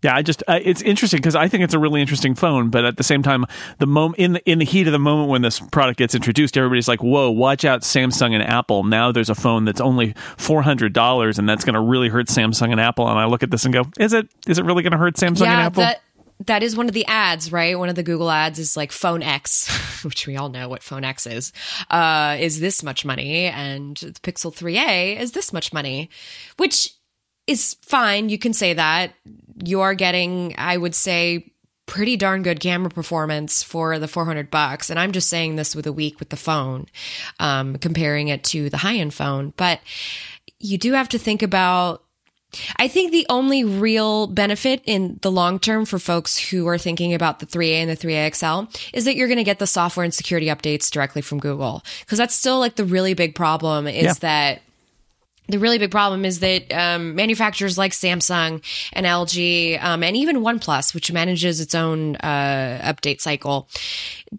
Yeah, I just uh, it's interesting because I think it's a really interesting phone, but at the same time, the moment in the in the heat of the moment when this product gets introduced, everybody's like, "Whoa, watch out, Samsung and Apple!" Now there's a phone that's only four hundred dollars, and that's going to really hurt Samsung and Apple. And I look at this and go, "Is it? Is it really going to hurt Samsung yeah, and Apple?" That- that is one of the ads, right? One of the Google ads is like Phone X, which we all know what Phone X is, uh, is this much money, and the Pixel 3a is this much money, which is fine. You can say that. You are getting, I would say, pretty darn good camera performance for the 400 bucks. And I'm just saying this with a week with the phone, um, comparing it to the high end phone. But you do have to think about I think the only real benefit in the long term for folks who are thinking about the 3A and the 3A XL is that you're going to get the software and security updates directly from Google. Cause that's still like the really big problem is yeah. that the really big problem is that um, manufacturers like Samsung and LG um, and even OnePlus, which manages its own uh, update cycle,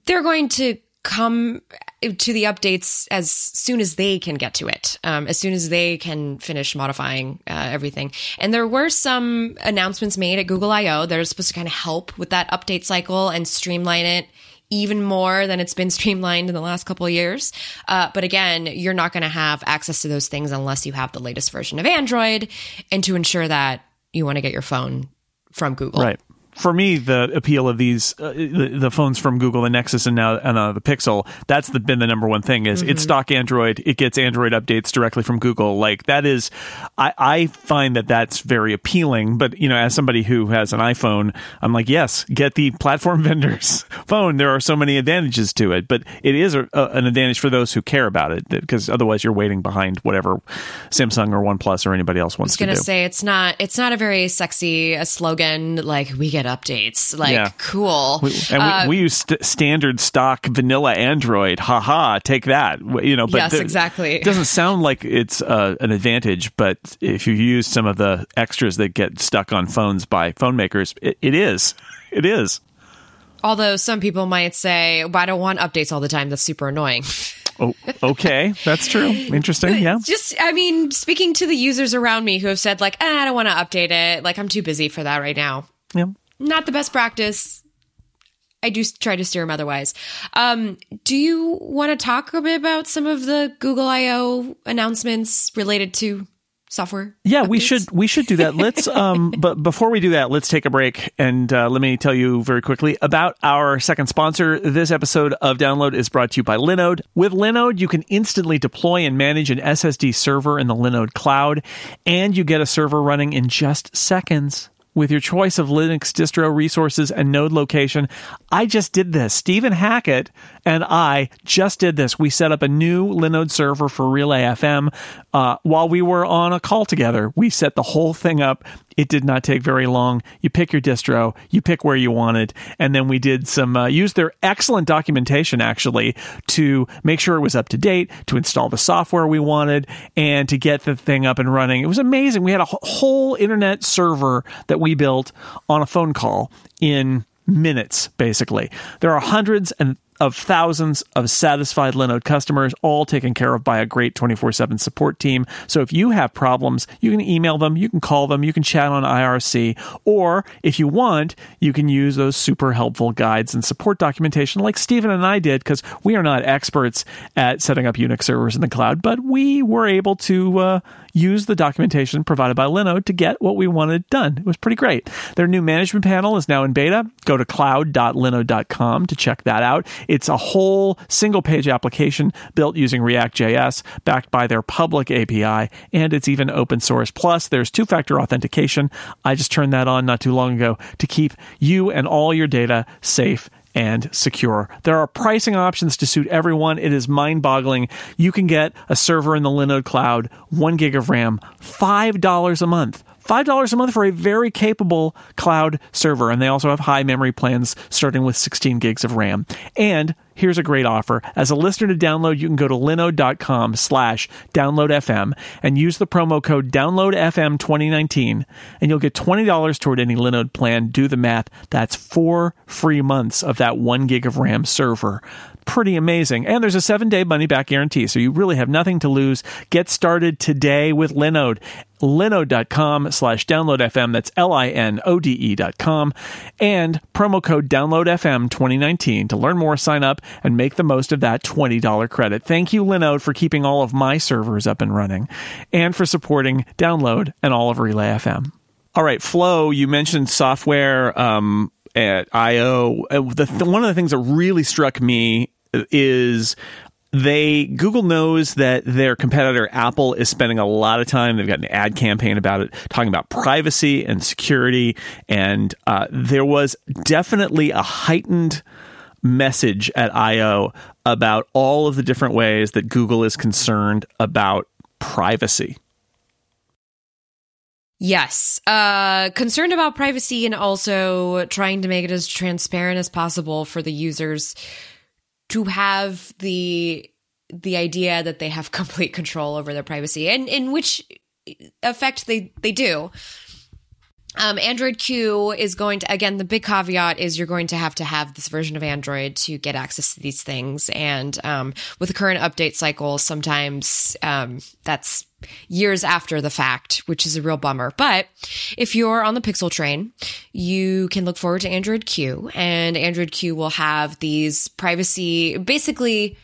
they're going to come to the updates as soon as they can get to it, um, as soon as they can finish modifying uh, everything. And there were some announcements made at Google I/O that are supposed to kind of help with that update cycle and streamline it even more than it's been streamlined in the last couple years. Uh, but again, you're not going to have access to those things unless you have the latest version of Android, and to ensure that you want to get your phone from Google. Right for me, the appeal of these uh, the, the, phones from Google, the Nexus, and now and uh, the Pixel, that's the, been the number one thing. Is mm-hmm. it's stock Android, it gets Android updates directly from Google. Like that is, I, I find that that's very appealing. But you know, as somebody who has an iPhone, I'm like, yes, get the platform vendors phone. There are so many advantages to it, but it is a, a, an advantage for those who care about it because otherwise you're waiting behind whatever Samsung or OnePlus or anybody else wants to do. I was going to say it's not it's not a very sexy a slogan like we get updates. Like, yeah. cool. We, and uh, we, we, use st- standard stock vanilla Android. Haha, take that. You know, but yes, exactly. It doesn't sound like it's uh, an advantage, but if you use some of the extras that get stuck on phones by phone makers, it, it is. It is. Although some people might say, well, I don't want updates all the time. That's super annoying. Oh, okay. That's true. Interesting. Yeah. Just, I mean, speaking to the users around me who have said, like, ah, I don't want to update it. Like, I'm too busy for that right now. Yeah not the best practice. I do try to steer them otherwise. Um, do you want to talk a bit about some of the Google I/O announcements related to software? Yeah, updates? we should we should do that. Let's um, but before we do that, let's take a break and uh, let me tell you very quickly about our second sponsor. This episode of Download is brought to you by Linode. With Linode, you can instantly deploy and manage an SSD server in the Linode cloud, and you get a server running in just seconds with your choice of Linux distro resources and node location. I just did this. Stephen Hackett and I just did this. We set up a new Linode server for Relay FM uh, while we were on a call together. We set the whole thing up. It did not take very long. You pick your distro, you pick where you want it, and then we did some uh, use their excellent documentation actually to make sure it was up to date, to install the software we wanted, and to get the thing up and running. It was amazing. We had a whole internet server that we built on a phone call in minutes basically there are hundreds and of thousands of satisfied Linode customers, all taken care of by a great 24 7 support team. So if you have problems, you can email them, you can call them, you can chat on IRC, or if you want, you can use those super helpful guides and support documentation like Stephen and I did, because we are not experts at setting up Unix servers in the cloud, but we were able to uh, use the documentation provided by Linode to get what we wanted done. It was pretty great. Their new management panel is now in beta. Go to cloud.linode.com to check that out. It's a whole single page application built using React.js, backed by their public API, and it's even open source. Plus, there's two factor authentication. I just turned that on not too long ago to keep you and all your data safe and secure. There are pricing options to suit everyone. It is mind boggling. You can get a server in the Linode cloud, one gig of RAM, $5 a month. $5 a month for a very capable cloud server. And they also have high memory plans starting with 16 gigs of RAM. And here's a great offer. As a listener to download, you can go to linode.com slash downloadfm and use the promo code downloadfm2019 and you'll get $20 toward any Linode plan. Do the math. That's four free months of that one gig of RAM server pretty amazing. And there's a seven day money back guarantee, so you really have nothing to lose. Get started today with Linode. Linode.com slash downloadfm. That's L I N O D E dot com. And promo code downloadfm 2019 to learn more, sign up, and make the most of that $20 credit. Thank you, Linode, for keeping all of my servers up and running and for supporting Download and all of Relay FM. All right, Flo, you mentioned software um, at I/O. Uh, the, one of the things that really struck me is they Google knows that their competitor Apple is spending a lot of time. They've got an ad campaign about it, talking about privacy and security, and uh, there was definitely a heightened message at I/O about all of the different ways that Google is concerned about privacy. Yes. Uh, concerned about privacy and also trying to make it as transparent as possible for the users to have the the idea that they have complete control over their privacy and in which effect they they do um, Android Q is going to, again, the big caveat is you're going to have to have this version of Android to get access to these things. And um, with the current update cycle, sometimes um, that's years after the fact, which is a real bummer. But if you're on the Pixel train, you can look forward to Android Q, and Android Q will have these privacy, basically,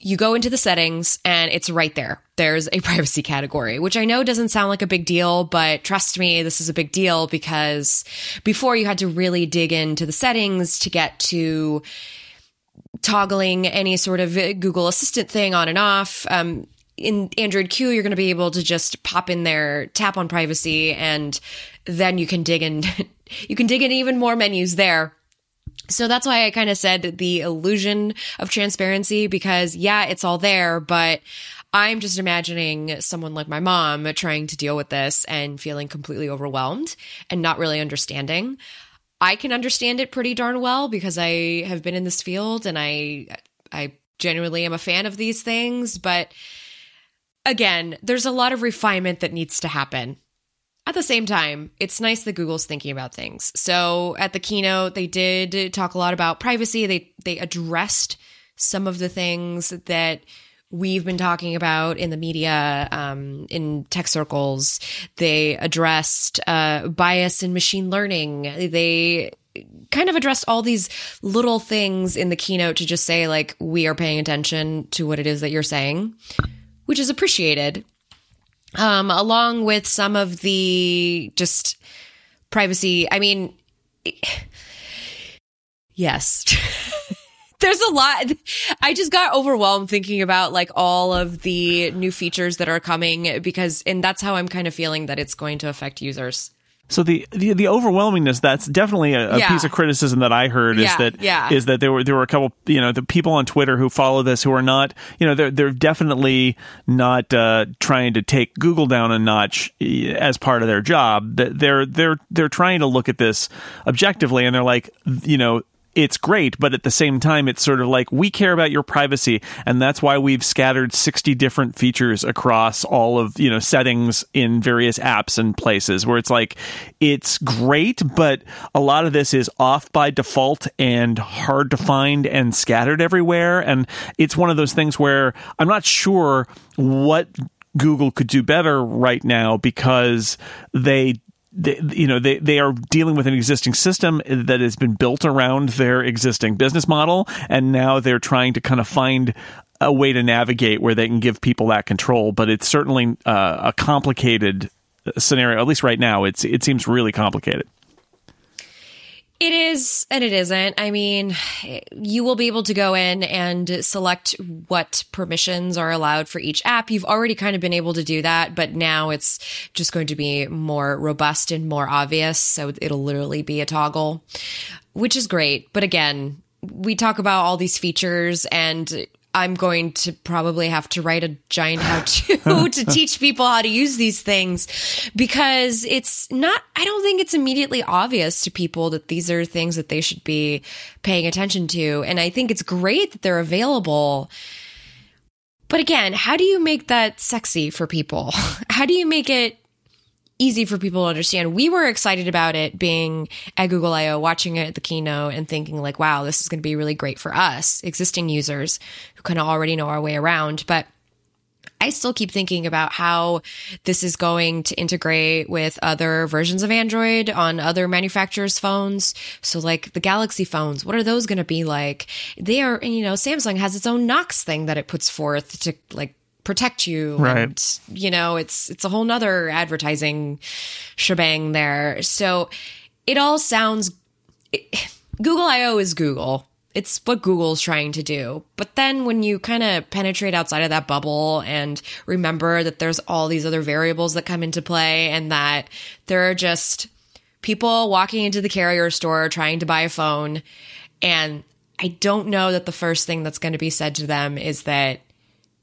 you go into the settings and it's right there. There's a privacy category, which I know doesn't sound like a big deal, but trust me, this is a big deal because before you had to really dig into the settings to get to toggling any sort of Google Assistant thing on and off. Um, in Android Q, you're going to be able to just pop in there, tap on privacy, and then you can dig in. you can dig in even more menus there. So that's why I kind of said the illusion of transparency because yeah, it's all there, but I'm just imagining someone like my mom trying to deal with this and feeling completely overwhelmed and not really understanding. I can understand it pretty darn well because I have been in this field and I I genuinely am a fan of these things, but again, there's a lot of refinement that needs to happen. At the same time, it's nice that Google's thinking about things. So at the keynote, they did talk a lot about privacy. They they addressed some of the things that we've been talking about in the media, um, in tech circles. They addressed uh, bias in machine learning. They kind of addressed all these little things in the keynote to just say like we are paying attention to what it is that you're saying which is appreciated. Um, along with some of the just privacy. I mean, yes. There's a lot. I just got overwhelmed thinking about like all of the new features that are coming because, and that's how I'm kind of feeling that it's going to affect users. So the, the the overwhelmingness that's definitely a, a yeah. piece of criticism that I heard is yeah, that yeah. is that there were there were a couple you know the people on Twitter who follow this who are not you know they're they're definitely not uh, trying to take Google down a notch as part of their job. They're they're they're trying to look at this objectively and they're like you know it's great, but at the same time, it's sort of like we care about your privacy, and that's why we've scattered sixty different features across all of you know settings in various apps and places. Where it's like it's great, but a lot of this is off by default and hard to find and scattered everywhere. And it's one of those things where I'm not sure what Google could do better right now because they they, you know they, they are dealing with an existing system that has been built around their existing business model and now they're trying to kind of find a way to navigate where they can give people that control. But it's certainly uh, a complicated scenario at least right now. It's it seems really complicated It is and it isn't. I mean, you will be able to go in and select what permissions are allowed for each app. You've already kind of been able to do that, but now it's just going to be more robust and more obvious. So it'll literally be a toggle, which is great. But again, we talk about all these features and I'm going to probably have to write a giant how to to teach people how to use these things because it's not, I don't think it's immediately obvious to people that these are things that they should be paying attention to. And I think it's great that they're available. But again, how do you make that sexy for people? How do you make it easy for people to understand. We were excited about it being at Google I/O, watching it at the keynote, and thinking like, "Wow, this is going to be really great for us, existing users who kind of already know our way around." But I still keep thinking about how this is going to integrate with other versions of Android on other manufacturers' phones. So, like the Galaxy phones, what are those going to be like? They are, you know, Samsung has its own Knox thing that it puts forth to like protect you. Right. and you know it's it's a whole nother advertising shebang there. So it all sounds it, google io is google. It's what google's trying to do. But then when you kind of penetrate outside of that bubble and remember that there's all these other variables that come into play and that there are just people walking into the carrier store trying to buy a phone and i don't know that the first thing that's going to be said to them is that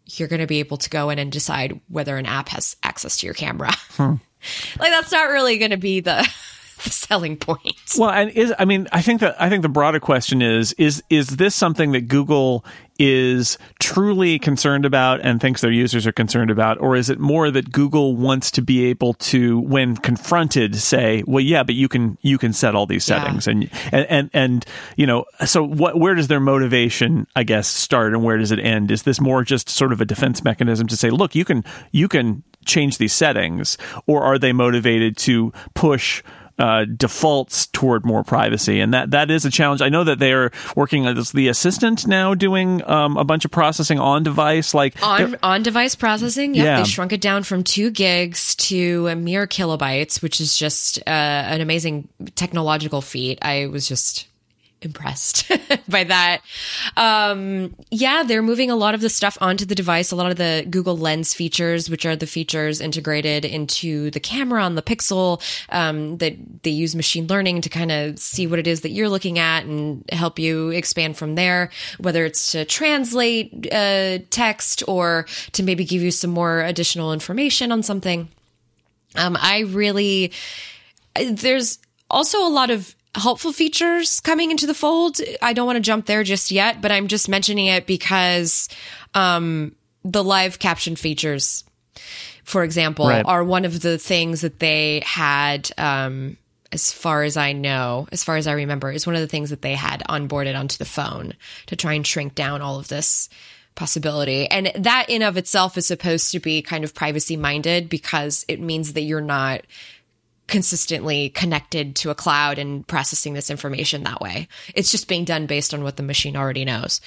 you're going to be able to go in and decide whether an app has access to your camera. Hmm. like that's not really going to be the, the selling point. Well, and is I mean, I think that I think the broader question is is is this something that Google is truly concerned about and thinks their users are concerned about, or is it more that Google wants to be able to, when confronted, say, "Well, yeah, but you can you can set all these Yeah. settings," and, and and and you know, so what? Where does their motivation, I guess, start, and where does it end? Is this more just sort of a defense mechanism to say, "Look, you can you can change these settings," or are they motivated to push? Uh, defaults toward more privacy, and that that is a challenge. I know that they are working this, the assistant now doing um, a bunch of processing on device, like On on device processing, yep, Yeah. they shrunk it down from two gigs to a mere kilobytes, which is just uh, an amazing technological feat. I was just impressed by that. Um, yeah, they're moving a lot of the stuff onto the device, a lot of the Google Lens features, which are the features integrated into the camera on the Pixel, um, that they use machine learning to kind of see what it is that you're looking at and help you expand from there, whether it's to translate uh, text or to maybe give you some more additional information on something. Um, I really, there's also a lot of helpful features coming into the fold. I don't want to jump there just yet, but I'm just mentioning it because um, the live caption features, for example, Right. are one of the things that they had. Um, as far as I know, as far as I remember, is one of the things that they had onboarded onto the phone to try and shrink down all of this possibility. And that in of itself is supposed to be kind of privacy minded because it means that you're not consistently connected to a cloud and processing this information that way. It's just being done based on what the machine already knows.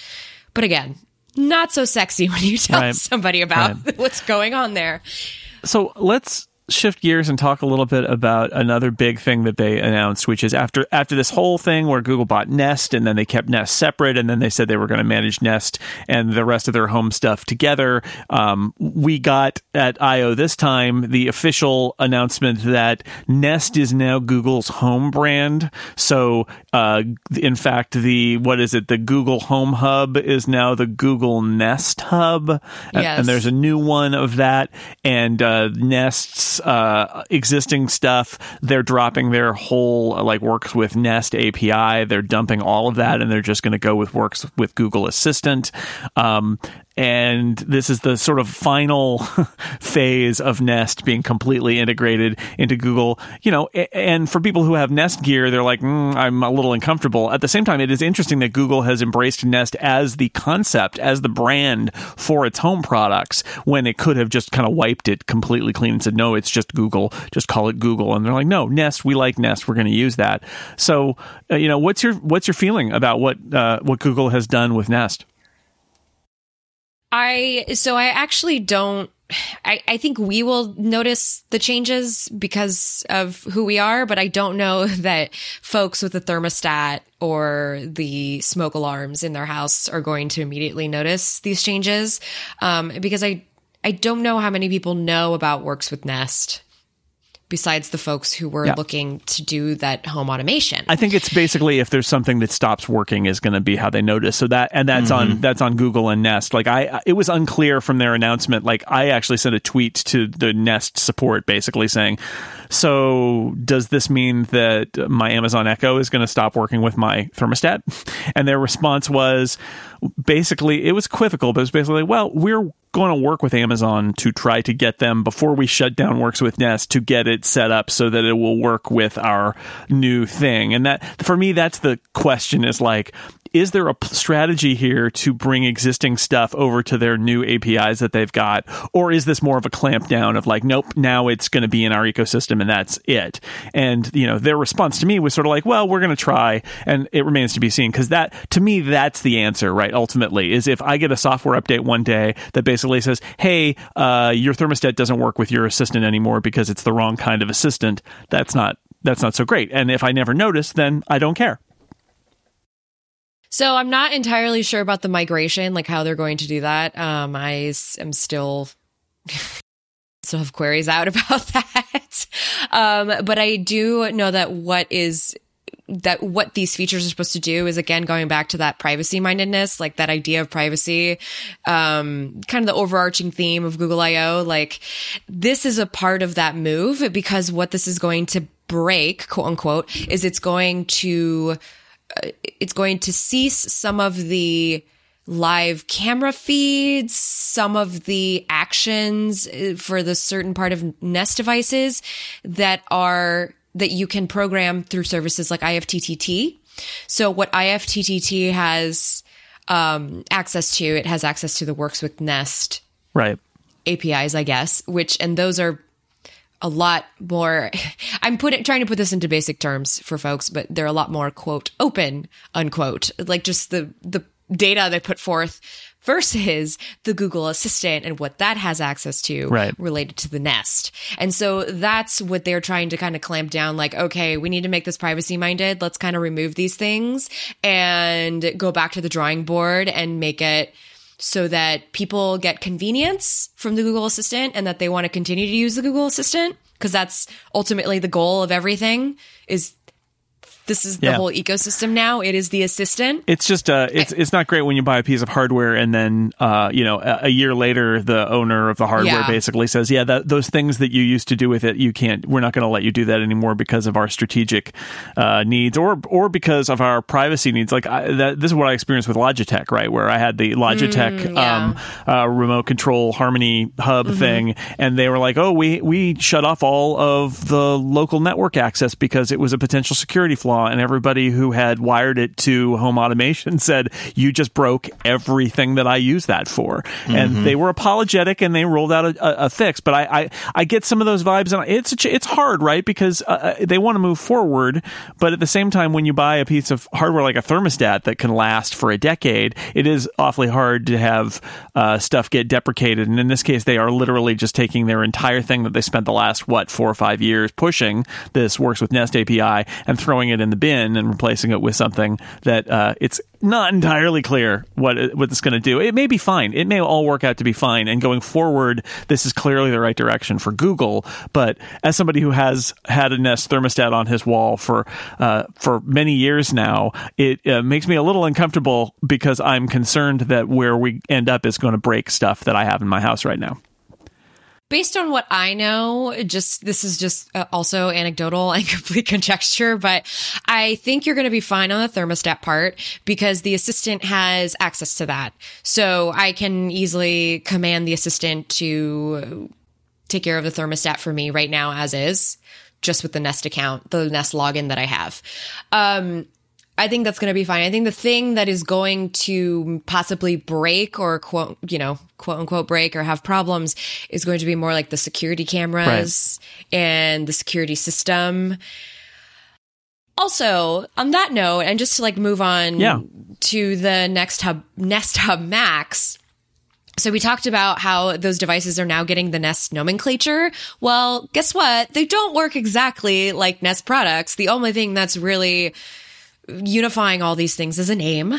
But again, not so sexy when you tell Right. somebody about what's going on there. so let's shift gears and talk a little bit about another big thing that they announced which is after after this whole thing where Google bought Nest and then they kept Nest separate and then they said they were going to manage Nest and the rest of their home stuff together um, we got at IO this time the official announcement that Nest is now Google's home brand. So uh, in fact the what is it? The Google Home Hub is now the Google Nest Hub. And, and there's a new one of that. And uh, Nest's uh, existing stuff. They're dropping their whole uh, like works with Nest API. They're dumping all of that, and they're just going to go with works with Google Assistant. Um, and this is the sort of final phase of Nest being completely integrated into Google. You know, and for people who have Nest gear, they're like, mm, I'm a little uncomfortable. At the same time, it is interesting that Google has embraced Nest as the concept, as the brand for its home products, when it could have just kind of wiped it completely clean and said, no, it's just Google, just call it Google. And they're like, no, Nest, we like Nest, we're going to use that. So, uh, you know, what's your what's your feeling about what uh, what Google has done with Nest? I so I actually don't I, I think we will notice the changes because of who we are, but I don't know that folks with the thermostat or the smoke alarms in their house are going to immediately notice these changes. Um, because I I don't know how many people know about Works with Nest besides the folks who were yeah. looking to do that home automation. I think it's basically if there's something that stops working is going to be how they notice. So that and that's mm-hmm. on that's on Google and Nest. Like I it was unclear from their announcement. Like I actually sent a tweet to the Nest support basically saying so does this mean that my Amazon Echo is going to stop working with my thermostat? And their response was basically it was equivocal, but it was basically, well, we're going to work with Amazon to try to get them before we shut down Works with Nest to get it set up so that it will work with our new thing. And that for me, that's the question is like, is there a strategy here to bring existing stuff over to their new APIs that they've got? Or is this more of a clamp down of like, nope, now it's going to be in our ecosystem and that's it? And, you know, their response to me was sort of like, well, we're going to try. And it remains to be seen because that, to me, that's the answer, right? Ultimately, is if I get a software update one day that basically says, hey, uh, your thermostat doesn't work with your assistant anymore because it's the wrong kind of assistant, that's not that's not so great. And if I never notice, then I don't care. So I'm not entirely sure about the migration, like how they're going to do that. Um, I am still still have queries out about that. Um, but I do know that what is that what these features are supposed to do is again going back to that privacy mindedness, like that idea of privacy, um, kind of the overarching theme of Google I/O. Like this is a part of that move because what this is going to break, quote unquote, is it's going to it's going to cease some of the live camera feeds, some of the actions uh, for the certain part of Nest devices that are that you can program through services like IFTTT. So what IFTTT has um, access to, it has access to the Works with Nest right APIs, I guess. Which and those are a lot more i'm putting trying to put this into basic terms for folks but they're a lot more quote open unquote like just the the data they put forth versus the Google Assistant and what that has access to right. related to the Nest. And so that's what they're trying to kind of clamp down like, okay, we need to make this privacy minded. Let's kind of remove these things and go back to the drawing board and make it so that people get convenience from the Google Assistant and that they want to continue to use the Google Assistant because that's ultimately the goal of everything is this is the yeah. whole ecosystem now. It is the assistant. It's just uh, it's it's not great when you buy a piece of hardware and then uh, you know a, a year later the owner of the hardware yeah. basically says, yeah, that, those things that you used to do with it, you can't. We're not going to let you do that anymore because of our strategic uh, needs or or because of our privacy needs. Like I, that, this is what I experienced with Logitech, right, where I had the Logitech mm, yeah. um, uh, remote control Harmony Hub mm-hmm. thing, and they were like, oh, we we shut off all of the local network access because it was a potential security flaw and everybody who had wired it to home automation said, You just broke everything that I use that for. Mm-hmm. And they were apologetic and they rolled out a, a fix. But I, I, I, get some of those vibes, and it's, it's hard, right? Because uh, uh, they want to move forward. But at the same time, when you buy a piece of hardware like a thermostat that can last for a decade, it is awfully hard to have uh, stuff get deprecated. And in this case, they are literally just taking their entire thing that they spent the last, what, four or five years pushing this works with Nest API and throwing it in in the bin and replacing it with something that uh, it's not entirely clear what what it's going to do. It may be fine. It may all work out to be fine. And going forward, this is clearly the right direction for Google. But as somebody who has had a Nest thermostat on his wall for uh, for many years now, it uh, makes me a little uncomfortable because I'm concerned that where we end up is going to break stuff that I have in my house right now. Based on what I know, just this is just uh, also anecdotal and complete conjecture, but I think you're going to be fine on the thermostat part because the assistant has access to that. So I can easily command the assistant to take care of the thermostat for me right now as is, just with the Nest account, the Nest login that I have. Um, I think that's going to be fine. I think the thing that is going to possibly break or quote, you know, quote unquote break or have problems is going to be more like the security cameras right. and the security system. Also, on that note, and just to like move on yeah. to the next hub, Nest Hub Max. So we talked about how those devices are now getting the Nest nomenclature. Well, guess what? They don't work exactly like Nest products. The only thing that's really unifying all these things is a name.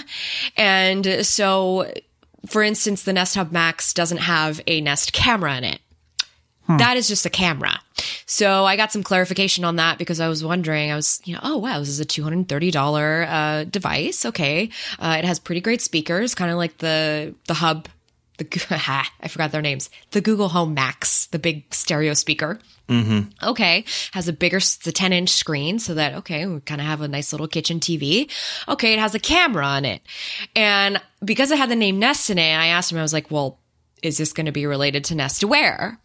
And so, for instance, the Nest Hub Max doesn't have a Nest camera in it. Hmm. That is just a camera. So I got some clarification on that because I was wondering, I was, you know, oh wow, this is a $230 uh, device. Okay. Uh, it has pretty great speakers, kind of like the, the hub the I forgot their names. The Google Home Max, the big stereo speaker. Mm-hmm. Okay, has a bigger, the ten inch screen, so that okay, we kind of have a nice little kitchen TV. Okay, it has a camera on it, and because it had the name Nest in it, I asked him. I was like, "Well, is this going to be related to Nest Aware?"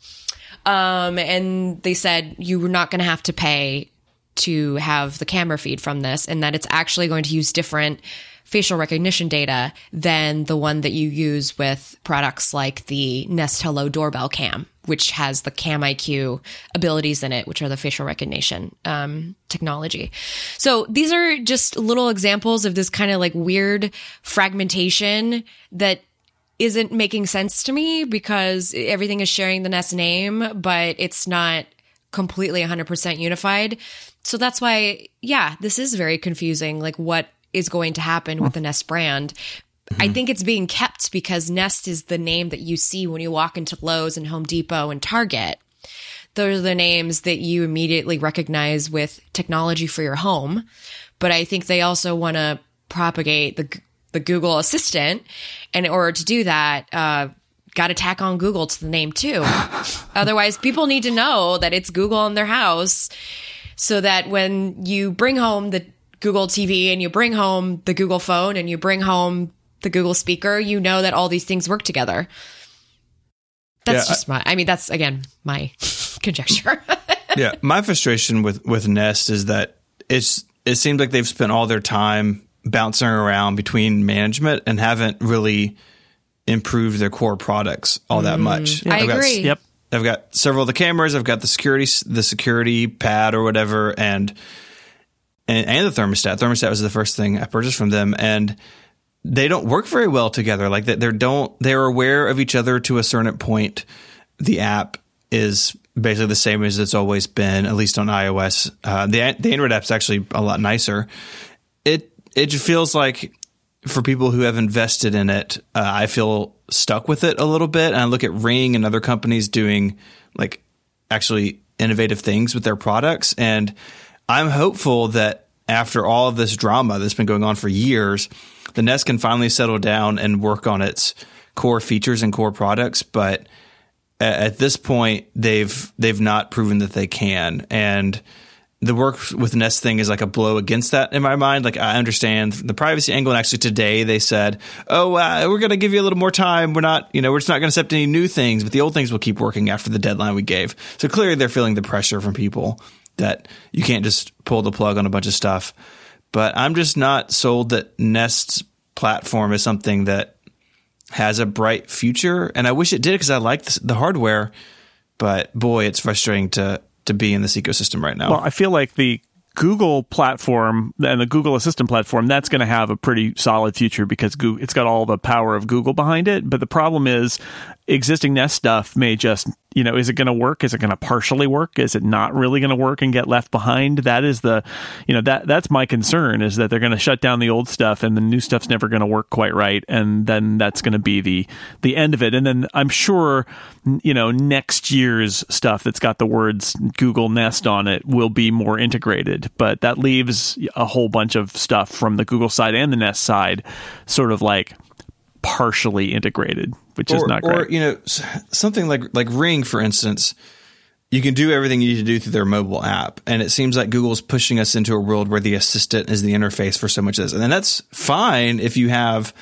Um, and they said you were not going to have to pay to have the camera feed from this, and that it's actually going to use different facial recognition data than the one that you use with products like the Nest Hello doorbell cam, which has the Cam IQ abilities in it, which are the facial recognition um, technology. So these are just little examples of this kind of like weird fragmentation that isn't making sense to me because everything is sharing the Nest name, but it's not completely 100% unified. So that's why, yeah, this is very confusing. Like, what is going to happen with the Nest brand. Mm-hmm. I think it's being kept because Nest is the name that you see when you walk into Lowe's and Home Depot and Target. Those are the names that you immediately recognize with technology for your home. But I think they also want to propagate the the Google Assistant, and in order to do that, uh, got to tack on Google to the name too. Otherwise, people need to know that it's Google in their house, so that when you bring home the Google TV and you bring home the Google phone and you bring home the Google speaker, you know that all these things work together. That's yeah, just my, I mean, that's again, my conjecture. yeah. My frustration with, with Nest is that it's, it seems like they've spent all their time bouncing around between management and haven't really improved their core products all that mm, much. I I've agree. Got, yep. I've got several of the cameras. I've got the security, the security pad or whatever, and and, and the thermostat. Thermostat was the first thing I purchased from them, and they don't work very well together. Like they don't. They're aware of each other to a certain point. The app is basically the same as it's always been, at least on iOS. Uh, the the Android app's actually a lot nicer. It it feels like for people who have invested in it, uh, I feel stuck with it a little bit. And I look at Ring and other companies doing like actually innovative things with their products, and I'm hopeful that after all of this drama that's been going on for years, the Nest can finally settle down and work on its core features and core products. But at this point, they've they've not proven that they can, and the work with Nest thing is like a blow against that in my mind. Like I understand the privacy angle, and actually today they said, "Oh, uh, we're going to give you a little more time. We're not, you know, we're just not going to accept any new things, but the old things will keep working after the deadline we gave." So clearly, they're feeling the pressure from people that you can't just pull the plug on a bunch of stuff. But I'm just not sold that Nest's platform is something that has a bright future. And I wish it did because I like the hardware. But boy, it's frustrating to to be in this ecosystem right now. Well, I feel like the Google platform and the Google Assistant platform, that's going to have a pretty solid future because Google, it's got all the power of Google behind it. But the problem is existing Nest stuff may just you know, is it going to work? Is it going to partially work? Is it not really going to work and get left behind? That is the, you know, that that's my concern is that they're going to shut down the old stuff and the new stuff's never going to work quite right, and then that's going to be the the end of it. And then I'm sure, you know, next year's stuff that's got the words Google Nest on it will be more integrated, but that leaves a whole bunch of stuff from the Google side and the Nest side, sort of like partially integrated, which is not great. or you know something like like Ring, for instance. You can do everything you need to do through their mobile app, and it seems like Google's pushing us into a world where the assistant is the interface for so much of this, and then that's fine if you have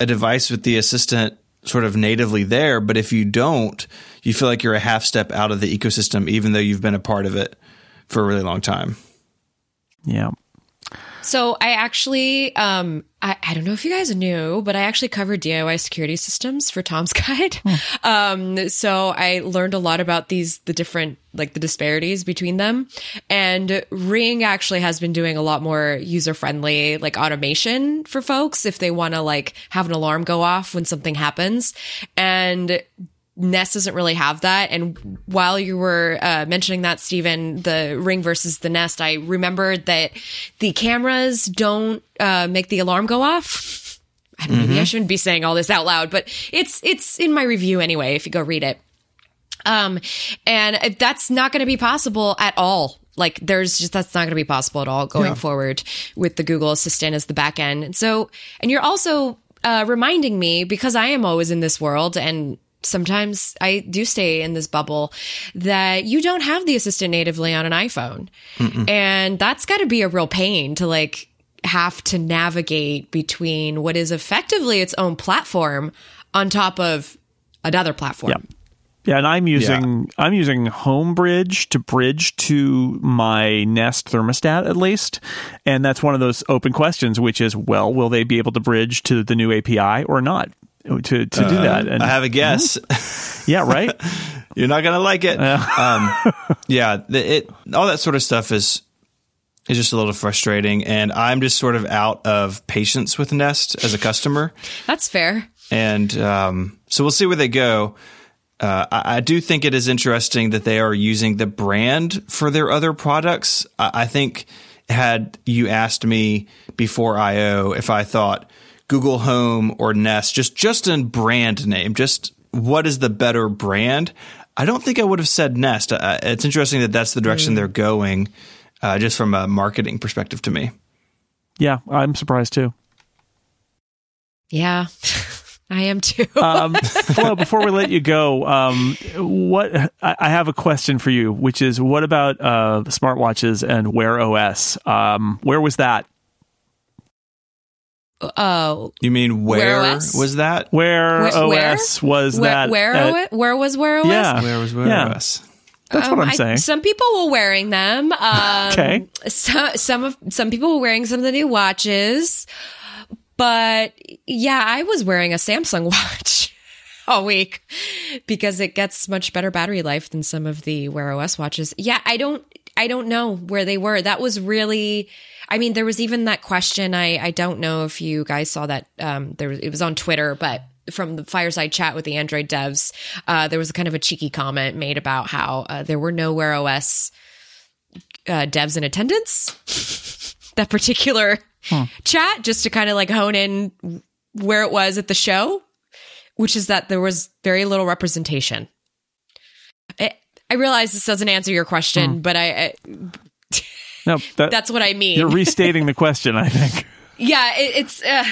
a device with the assistant sort of natively there. But if you don't, you feel like you're a half step out of the ecosystem, even though you've been a part of it for a really long time. yeah. So I actually, um, I, I don't know if you guys knew, but I actually covered DIY security systems for Tom's Guide. Um, so I learned a lot about these, the different, like the disparities between them. And Ring actually has been doing a lot more user friendly, like automation for folks if they want to like have an alarm go off when something happens. And Nest doesn't really have that. And while you were uh, mentioning that, Stephen, the Ring versus the Nest, I remembered that the cameras don't uh, make the alarm go off. I- Maybe I shouldn't be saying all this out loud, but it's it's in my review anyway. If you go read it, um, and that's not going to be possible at all. Like, there's just that's not going to be possible at all going forward with the Google Assistant as the back end. And so, and you're also uh, reminding me because I am always in this world and sometimes I do stay in this bubble that you don't have the assistant natively on an iPhone. And that's got to be a real pain to like have to navigate between what is effectively its own platform on top of another platform. Yeah. Yeah, and I'm using I'm using Homebridge to bridge to my Nest thermostat at least, and that's one of those open questions, which is, well, will they be able to bridge to the new API or not to to do that? And I have a guess. yeah, right. You're not gonna like it. um, yeah, the, it all that sort of stuff is is just a little frustrating, and I'm just sort of out of patience with Nest as a customer, That's fair. and um, so we'll see where they go. Uh, I, I do think it is interesting that they are using the brand for their other products. I, I think had you asked me before IO if I thought Google Home or Nest, just just a brand name, just what is the better brand? I don't think I would have said Nest. Uh, it's interesting that that's the direction they're going, uh, just from a marketing perspective to me. Yeah, I'm surprised too. Yeah, I am too. Um, Flo, before we let you go, um, what I, I have a question for you, which is, what about uh, smartwatches and Wear OS? Um, where was that? Oh, You mean Wear where OS? was that? Where where? OS was where, that? where, at- where was Wear OS? Yeah. Where was Wear Yeah. OS? That's Um, what I'm I- saying. Some people were wearing them. Um, Okay. So, some of some people were wearing some of the new watches, but yeah, I was wearing a Samsung watch all week because it gets much better battery life than some of the Wear OS watches. Yeah, I don't I don't know where they were. That was really. I mean, there was even that question. I I don't know if you guys saw that. Um, there was, it was on Twitter, but from the fireside chat with the Android devs, uh, there was a kind of a cheeky comment made about how uh, there were no Wear OS uh, devs in attendance. that particular chat, just to kind of like hone in where it was at the show, which is that there was very little representation. I, I realize this doesn't answer your question, but I, I no, that, that's what I mean. you're restating the question. I think. yeah, it, it's uh,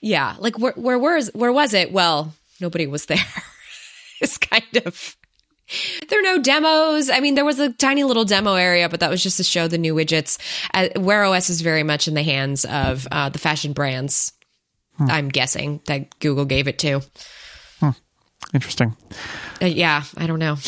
yeah, like where where was where was it? Well, nobody was there. it's kind of there are no demos. I mean, there was a tiny little demo area, but that was just to show the new widgets. Uh, Wear OS is very much in the hands of uh, the fashion brands. I'm guessing that Google gave it to. Interesting. Uh, yeah, I don't know.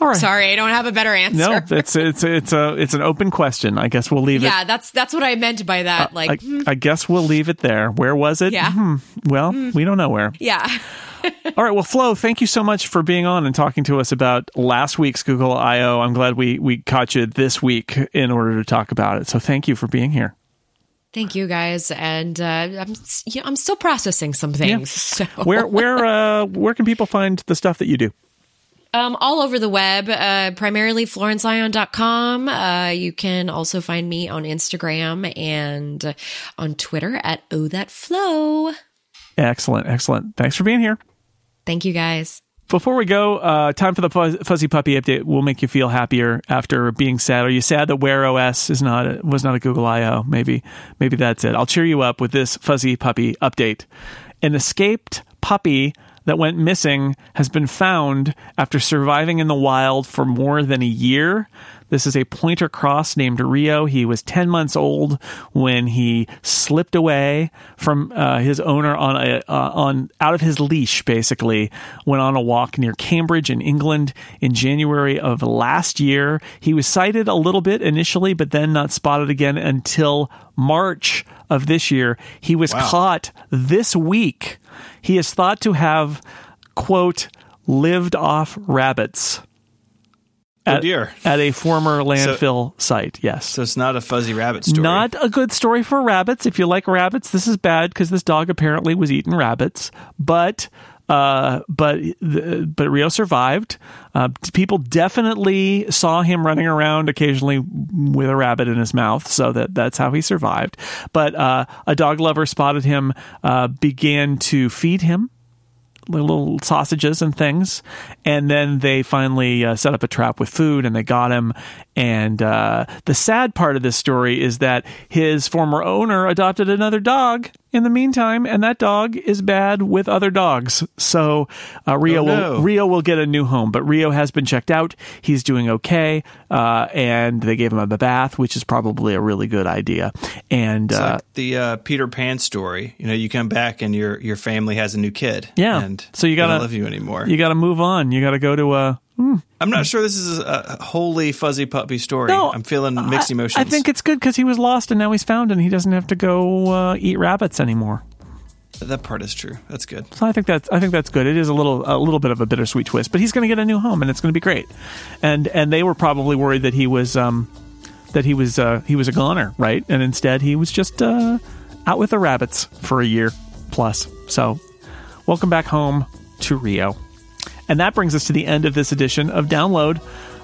All right. Sorry, I don't have a better answer. No, it's it's it's a it's an open question. I guess we'll leave it. yeah, that's that's what I meant by that. Like, I, I guess we'll leave it there. Where was it? Yeah. Hmm. Well, we don't know where. yeah. All right. Well, Flo, thank you so much for being on and talking to us about last week's Google I/O. I'm glad we we caught you this week in order to talk about it. So thank you for being here. Thank you guys, and uh, I'm s- yeah, I'm still processing some things. So Where where uh, where can people find the stuff that you do? Um, all over the web, uh, primarily florenceion.com. Uh, you can also find me on Instagram and on Twitter at Oh That Flo. Excellent, excellent. Thanks for being here. Thank you guys. Before we go, uh, time for the fuzz, fuzzy puppy update. We'll make you feel happier after being sad. Are you sad that Wear OS is not a, was not a Google I/O? Maybe maybe that's it. I'll cheer you up with this fuzzy puppy update. An escaped puppy that went missing has been found after surviving in the wild for more than a year. This is a pointer cross named Rio. He was 10 months old when he slipped away from uh, his owner on a uh, on out of his leash basically went on a walk near Cambridge in England in January of last year. He was sighted a little bit initially but then not spotted again until March of this year. He was Wow. caught this week. He is thought to have quote lived off rabbits Oh dear. at a former landfill site. Yes. So it's not a fuzzy rabbit story. Not a good story for rabbits. If you like rabbits, this is bad because this dog apparently was eating rabbits. But uh, but but Rio survived. Uh, people definitely saw him running around occasionally with a rabbit in his mouth, so that that's how he survived. But uh, a dog lover spotted him, uh, began to feed him little sausages and things. And then they finally uh, set up a trap with food and they got him. And uh, the sad part of this story is that his former owner adopted another dog in the meantime, and that dog is bad with other dogs. So uh, Rio Oh, no. will Rio will get a new home, but Rio has been checked out. He's doing okay, uh, and they gave him a bath, which is probably a really good idea. And It's uh, like the uh, Peter Pan story. You know, you come back and your your family has a new kid. Yeah. and So you gotta- love you anymore. you got to move on. You got to go to a I'm not sure this is a wholly fuzzy puppy story. No, I'm feeling mixed I- emotions. I think it's good because he was lost and now he's found and he doesn't have to go uh, eat rabbits anymore. that part is true. That's good. So I think that's I think that's good. It is a little a little bit of a bittersweet twist, but he's going to get a new home and it's going to be great. And and they were probably worried that he was um that he was uh, he was a goner, right? And instead he was just uh, out with the rabbits for a year plus. So welcome back home to Rio. And that brings us to the end of this edition of Download.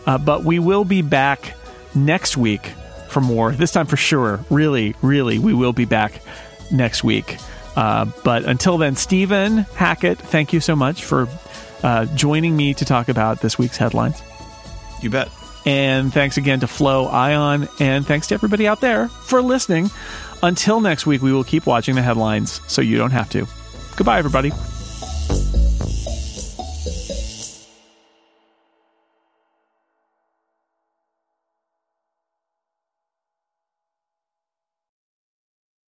Uh, but we will be back next week for more. This time for sure. Really, really, we will be back next week. Uh, but until then, Stephen Hackett, thank you so much for uh, joining me to talk about this week's headlines. You bet. And thanks again to Flo Ion, and thanks to everybody out there for listening. Until next week, we will keep watching the headlines so you don't have to. Goodbye, everybody.